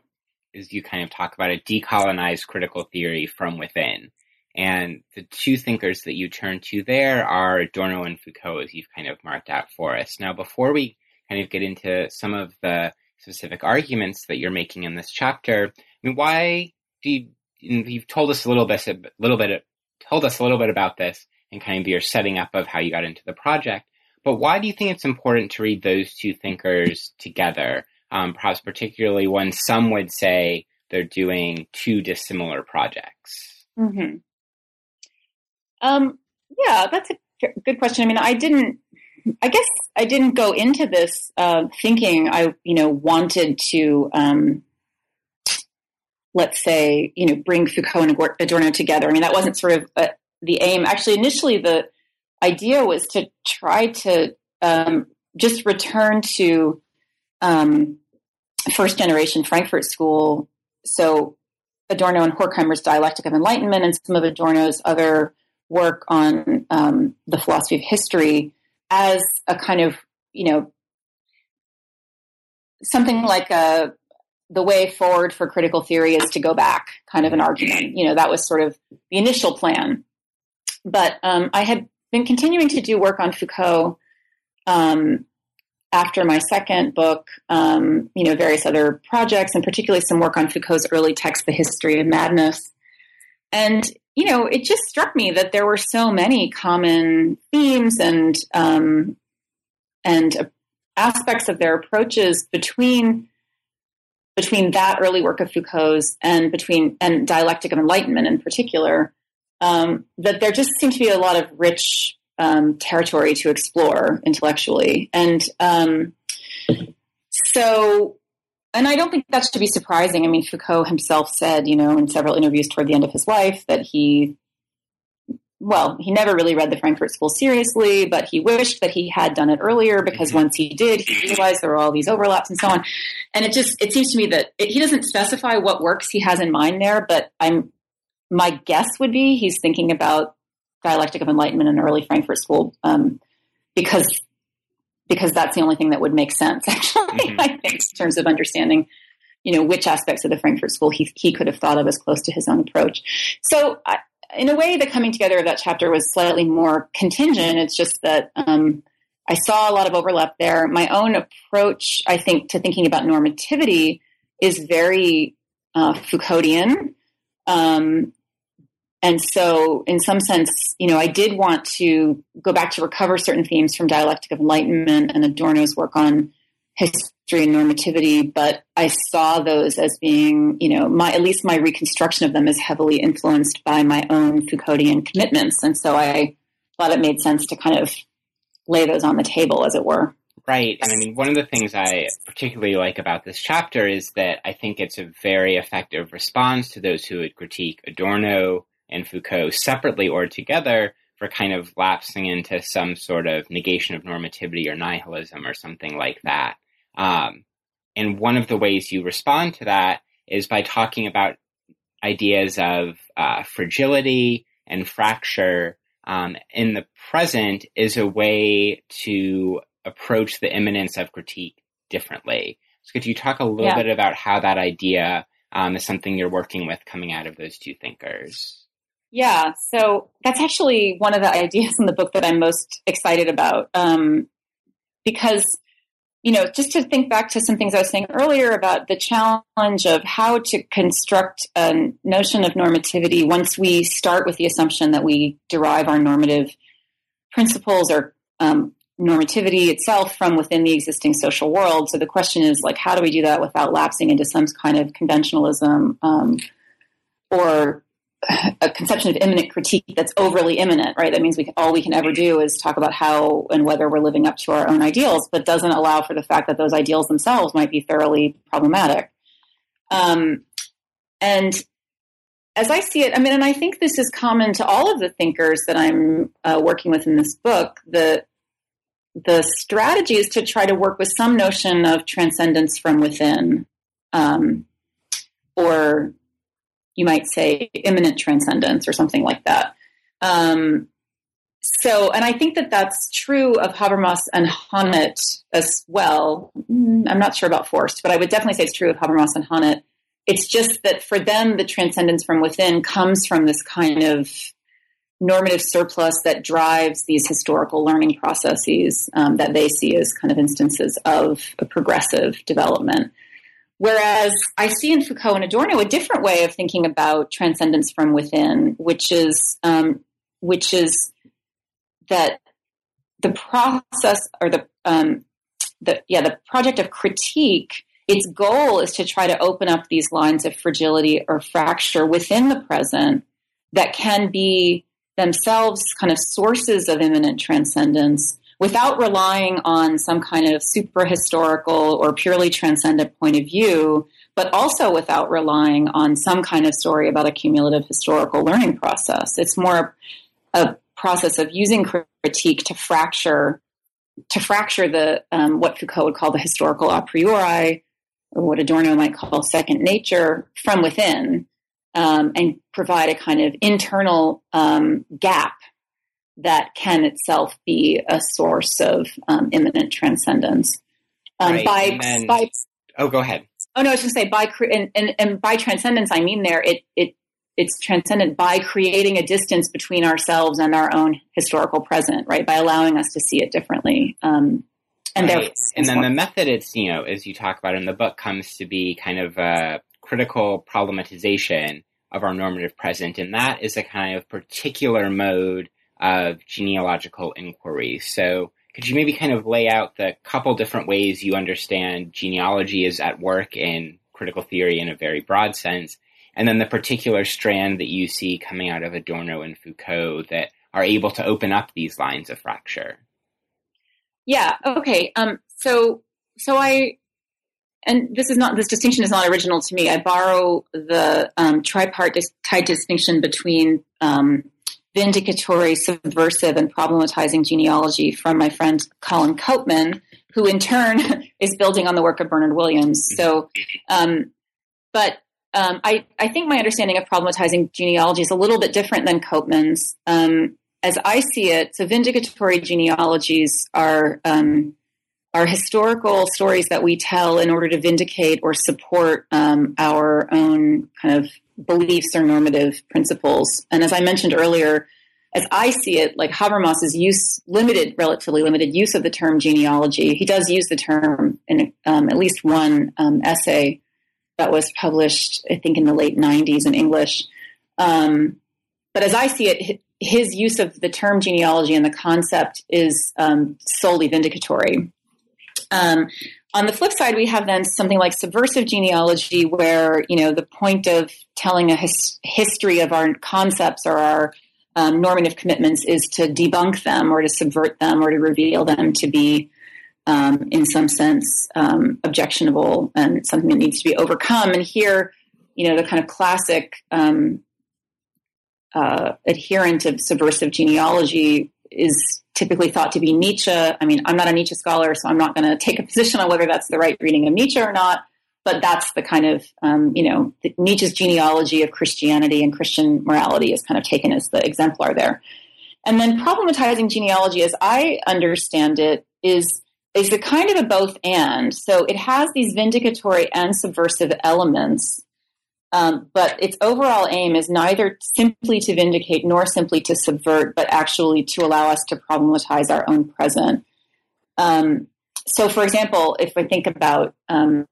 as you kind of talk about it, decolonize critical theory from within. And the two thinkers that you turn to there are Adorno and Foucault, as you've kind of marked out for us. Now, before we kind of get into some of the specific arguments that you're making in this chapter. I mean, why do you, you've told us a little bit, a little bit, told us a little bit about this and kind of your setting up of how you got into the project. But why do you think it's important to read those two thinkers together? Um, perhaps particularly when some would say they're doing two dissimilar projects. Mm-hmm. Um, yeah, that's a good question. I mean, I didn't. I guess I didn't go into this uh, thinking I, you know, wanted to, um, let's say, you know, bring Foucault and Adorno together. I mean, that wasn't sort of a, the aim. Actually, initially, the idea was to try to um, just return to um, first generation Frankfurt School. So Adorno and Horkheimer's dialectic of enlightenment and some of Adorno's other work on um, the philosophy of history as a kind of, you know, something like a the way forward for critical theory is to go back kind of an argument. You know, that was sort of the initial plan. But um, I had been continuing to do work on Foucault um, after my second book, um, you know, various other projects, and particularly some work on Foucault's early text, The History of Madness. And, you know, it just struck me that there were so many common themes and um, and aspects of their approaches between between that early work of Foucault's and between and dialectic of enlightenment in particular um, that there just seemed to be a lot of rich um, territory to explore intellectually. And um, so, and I don't think that should be surprising. I mean, Foucault himself said, you know, in several interviews toward the end of his life that he, well, he never really read the Frankfurt School seriously, but he wished that he had done it earlier because mm-hmm. once he did, he realized there were all these overlaps and so on. And it just, it seems to me that it, he doesn't specify what works he has in mind there, but I'm my guess would be he's thinking about dialectic of enlightenment in early Frankfurt School um, because because that's the only thing that would make sense actually mm-hmm. I think in terms of understanding you know which aspects of the Frankfurt School he he could have thought of as close to his own approach. So I, in a way, the coming together of that chapter was slightly more contingent. It's just that um, I saw a lot of overlap there. My own approach, I think, to thinking about normativity is very uh, Foucauldian. Um, and so, in some sense, you know, I did want to go back to recover certain themes from dialectic of enlightenment and Adorno's work on history and normativity, but I saw those as being, you know, my at least my reconstruction of them is heavily influenced by my own Foucauldian commitments, and so I thought it made sense to kind of lay those on the table, as it were. Right. And I mean, one of the things I particularly like about this chapter is that I think it's a very effective response to those who would critique Adorno and Foucault separately or together for kind of lapsing into some sort of negation of normativity or nihilism or something like that. Um, and one of the ways you respond to that is by talking about ideas of uh, fragility and fracture um, in the present is a way to approach the immanence of critique differently. So could you talk a little yeah. bit about how that idea um, is something you're working with coming out of those two thinkers? Yeah, so that's actually one of the ideas in the book that I'm most excited about. Um, because, you know, just to think back to some things I was saying earlier about the challenge of how to construct a notion of normativity once we start with the assumption that we derive our normative principles or um, normativity itself from within the existing social world. So the question is, like, how do we do that without lapsing into some kind of conventionalism um, or a conception of immanent critique that's overly immanent, right? That means we all we can ever do is talk about how and whether we're living up to our own ideals, but doesn't allow for the fact that those ideals themselves might be thoroughly problematic. Um, and as I see it, I mean, and I think this is common to all of the thinkers that I'm uh, working with in this book. The the strategy is to try to work with some notion of transcendence from within, um, or you might say immanent transcendence or something like that. Um, so, and I think that that's true of Habermas and Honneth as well. Mm, I'm not sure about Forst, but I would definitely say it's true of Habermas and Honneth. It's just that for them, the transcendence from within comes from this kind of normative surplus that drives these historical learning processes um, that they see as kind of instances of a progressive development. Whereas I see in Foucault and Adorno a different way of thinking about transcendence from within, which is um, which is that the process or the um, the yeah the project of critique its goal is to try to open up these lines of fragility or fracture within the present that can be themselves kind of sources of immanent transcendence without relying on some kind of super historical or purely transcendent point of view, but also without relying on some kind of story about a cumulative historical learning process. It's more a process of using critique to fracture to fracture the um, what Foucault would call the historical a priori, or what Adorno might call second nature, from within, um, and provide a kind of internal um, gap that can itself be a source of um, immanent transcendence. Um, right. by, then, by, oh, go ahead. Oh no, I was going to say by and, and, and by transcendence, I mean there it it it's transcendent by creating a distance between ourselves and our own historical present, right? By allowing us to see it differently. Um, and right. and then the method it's you know as you talk about in the book comes to be kind of a critical problematization of our normative present and that is a kind of particular mode of genealogical inquiry so could you maybe kind of lay out the couple different ways you understand genealogy is at work in critical theory in a very broad sense and then the particular strand that you see coming out of Adorno and Foucault that are able to open up these lines of fracture. Yeah. Okay. Um, so, so I, and this is not this distinction is not original to me. I borrow the um, tripartite distinction between um, vindicatory, subversive, and problematizing genealogy from my friend Colin Koopman, who in turn is building on the work of Bernard Williams. So, um, but um, I, I think my understanding of problematizing genealogy is a little bit different than Koopman's. Um, as I see it, so vindicatory genealogies are um, are historical stories that we tell in order to vindicate or support um, our own kind of beliefs or normative principles. And as I mentioned earlier, as I see it, like Habermas's use, limited, relatively limited use of the term genealogy, he does use the term in um, at least one um, essay that was published, I think, in the late 90s in English. Um, but as I see it, his use of the term genealogy and the concept is um, solely vindicatory. Um, on the flip side, we have then something like subversive genealogy, where you know the point of telling a his- history of our concepts or our um, normative commitments is to debunk them or to subvert them or to reveal them to be um, in some sense um, objectionable and something that needs to be overcome. And here, you know, the kind of classic um, uh, adherent of subversive genealogy is typically thought to be Nietzsche. I mean, I'm not a Nietzsche scholar, so I'm not going to take a position on whether that's the right reading of Nietzsche or not. But that's the kind of, um, you know, Nietzsche's genealogy of Christianity and Christian morality is kind of taken as the exemplar there. And then problematizing genealogy, as I understand it, is is a kind of a both and. So it has these vindicatory and subversive elements, um, but its overall aim is neither simply to vindicate nor simply to subvert, but actually to allow us to problematize our own present. Um, so, for example, if I think about um,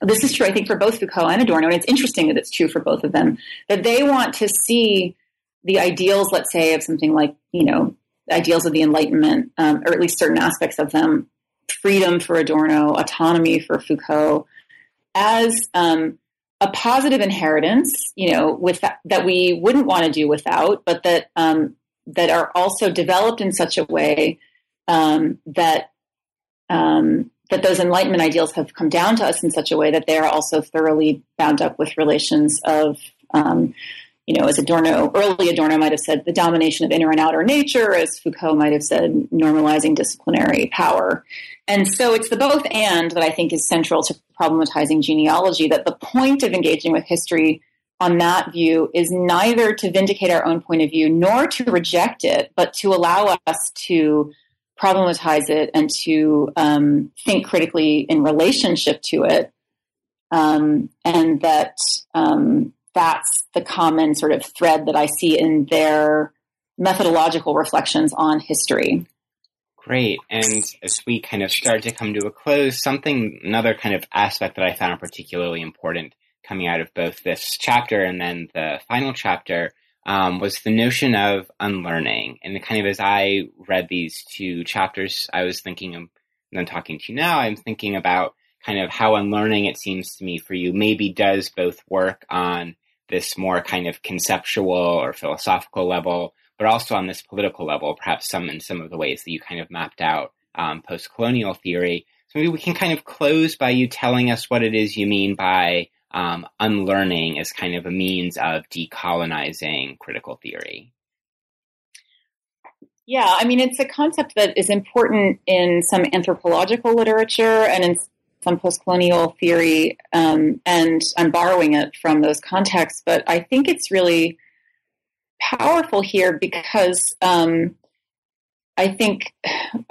this is true, I think, for both Foucault and Adorno, and it's interesting that it's true for both of them, that they want to see the ideals, let's say, of something like, you know, ideals of the Enlightenment, um, or at least certain aspects of them, freedom for Adorno, autonomy for Foucault, as um, a positive inheritance, you know, with that, that we wouldn't want to do without, but that um, that are also developed in such a way um, that um, that those Enlightenment ideals have come down to us in such a way that they are also thoroughly bound up with relations of um, you know, as Adorno, early Adorno might have said, the domination of inner and outer nature, as Foucault might have said, normalizing disciplinary power. And so it's the both and that I think is central to problematizing genealogy, that the point of engaging with history on that view is neither to vindicate our own point of view nor to reject it, but to allow us to problematize it and to um, think critically in relationship to it. Um, and that um, that's the common sort of thread that I see in their methodological reflections on history. Great. And as we kind of start to come to a close, something, another kind of aspect that I found particularly important coming out of both this chapter and then the final chapter um, was the notion of unlearning. And kind of as I read these two chapters, I was thinking, and then talking to you now, I'm thinking about kind of how unlearning it seems to me for you maybe does both work on this more kind of conceptual or philosophical level, but also on this political level, perhaps some in some of the ways that you kind of mapped out um, post colonial theory. So maybe we can kind of close by you telling us what it is you mean by um, unlearning as kind of a means of decolonizing critical theory. Yeah, I mean, it's a concept that is important in some anthropological literature and in some post-colonial theory, um, and I'm borrowing it from those contexts. But I think it's really powerful here because um, I think,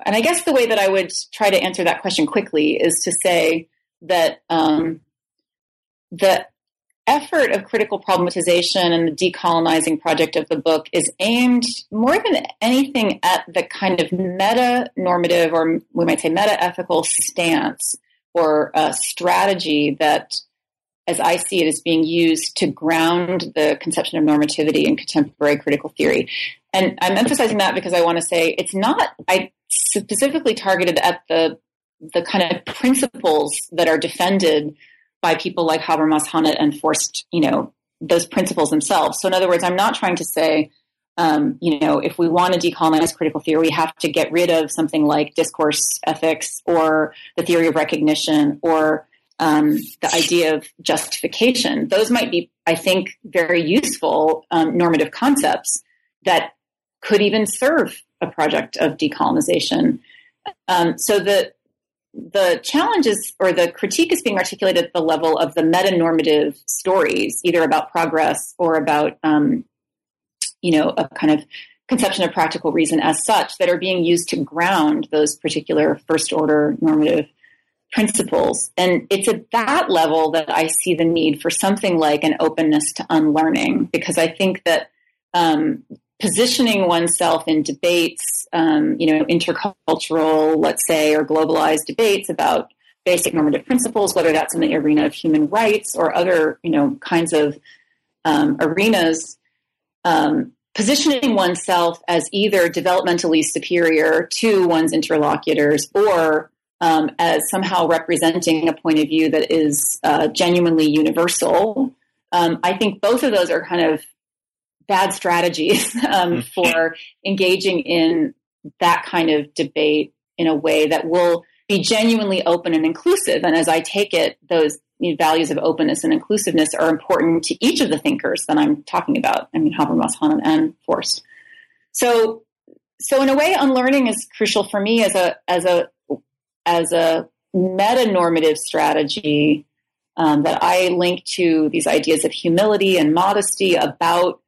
and I guess the way that I would try to answer that question quickly is to say that um, the effort of critical problematization and the decolonizing project of the book is aimed more than anything at the kind of meta normative or we might say meta ethical stance or a strategy that as I see it, is being used to ground the conception of normativity in contemporary critical theory. And I'm emphasizing that because I want to say it's not, I specifically targeted at the, the kind of principles that are defended by people like Habermas, Honneth, and Forst, you know, those principles themselves. So in other words, I'm not trying to say, um, you know, if we want to decolonize critical theory, we have to get rid of something like discourse ethics or the theory of recognition or um, the idea of justification. Those might be, I think, very useful um, normative concepts that could even serve a project of decolonization. Um, so the the challenge is, or the critique is being articulated at the level of the meta-normative stories, either about progress or about, um, you know, a kind of conception of practical reason as such that are being used to ground those particular first order normative principles. And it's at that level that I see the need for something like an openness to unlearning, because I think that um, positioning oneself in debates, um, you know, intercultural, let's say, or globalized debates about basic normative principles, whether that's in the arena of human rights or other, you know, kinds of um, arenas, um, positioning oneself as either developmentally superior to one's interlocutors or um, as somehow representing a point of view that is uh, genuinely universal. Um, I think both of those are kind of bad strategies um, mm. for engaging in that kind of debate in a way that will be genuinely open and inclusive. And as I take it, those values of openness and inclusiveness are important to each of the thinkers that I'm talking about. I mean, Habermas, Honneth, and Forst. So, so in a way, unlearning is crucial for me as a as a as a meta normative strategy um, that I link to these ideas of humility and modesty about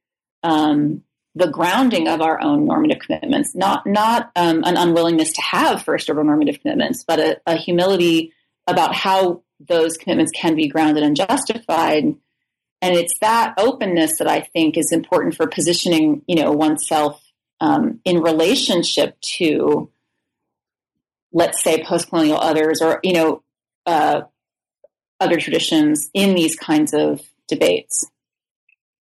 um, the grounding of our own normative commitments, not not um, an unwillingness to have first order normative commitments, but a, a, humility about how those commitments can be grounded and justified. And it's that openness that I think is important for positioning, you know, oneself um, in relationship to let's say post-colonial others or you know uh, other traditions in these kinds of debates.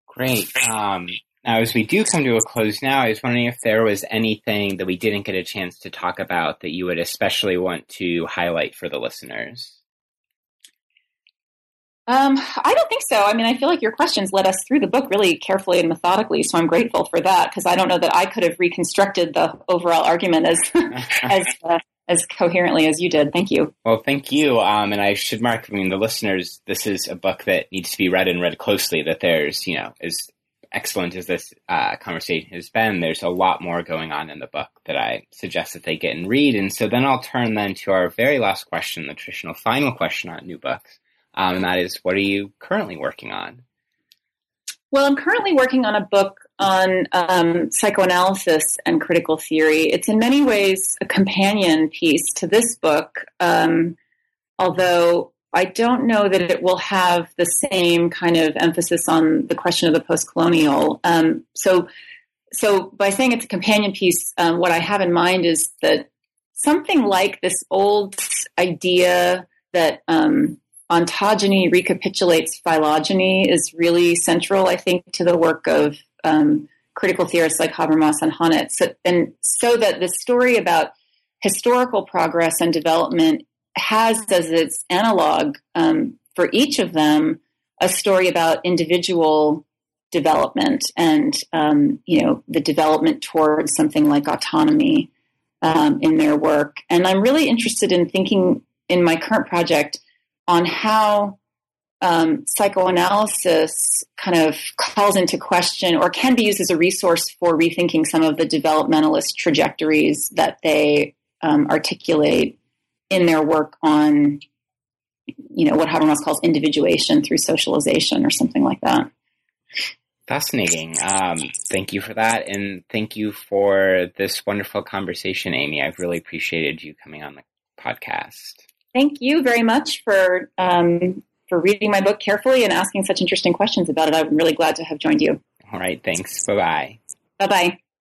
Great. Um, now as we do come to a close now i was wondering if there was anything that we didn't get a chance to talk about that you would especially want to highlight for the listeners um, I don't think so. I mean, I feel like your questions led us through the book really carefully and methodically, so I'm grateful for that because I don't know that I could have reconstructed the overall argument as as uh, as coherently as you did. Thank you. Well, thank you. Um, and I should mark, I mean, the listeners, this is a book that needs to be read and read closely. That there's, you know, as excellent as this uh, conversation has been, there's a lot more going on in the book that I suggest that they get and read. And so then I'll turn then to our very last question, the traditional final question on new books. Um, and that is, what are you currently working on? Well, I'm currently working on a book on um, psychoanalysis and critical theory. It's in many ways a companion piece to this book, um, although I don't know that it will have the same kind of emphasis on the question of the post colonial. Um, so, so by saying it's a companion piece, um, what I have in mind is that something like this old idea that um, ontogeny recapitulates phylogeny is really central, I think, to the work of um, critical theorists like Habermas and Honneth. So, and so that the story about historical progress and development has as its analog um, for each of them a story about individual development and um, you know the development towards something like autonomy um, in their work. And I'm really interested in thinking in my current project on how um, psychoanalysis kind of calls into question or can be used as a resource for rethinking some of the developmentalist trajectories that they um, articulate in their work on, you know, what Habermas calls individuation through socialization or something like that. Fascinating. Um, thank you for that. And thank you for this wonderful conversation, Amy. I've really appreciated you coming on the podcast. Thank you very much for um, for reading my book carefully and asking such interesting questions about it. I'm really glad to have joined you. All right. Thanks. Bye bye. Bye bye.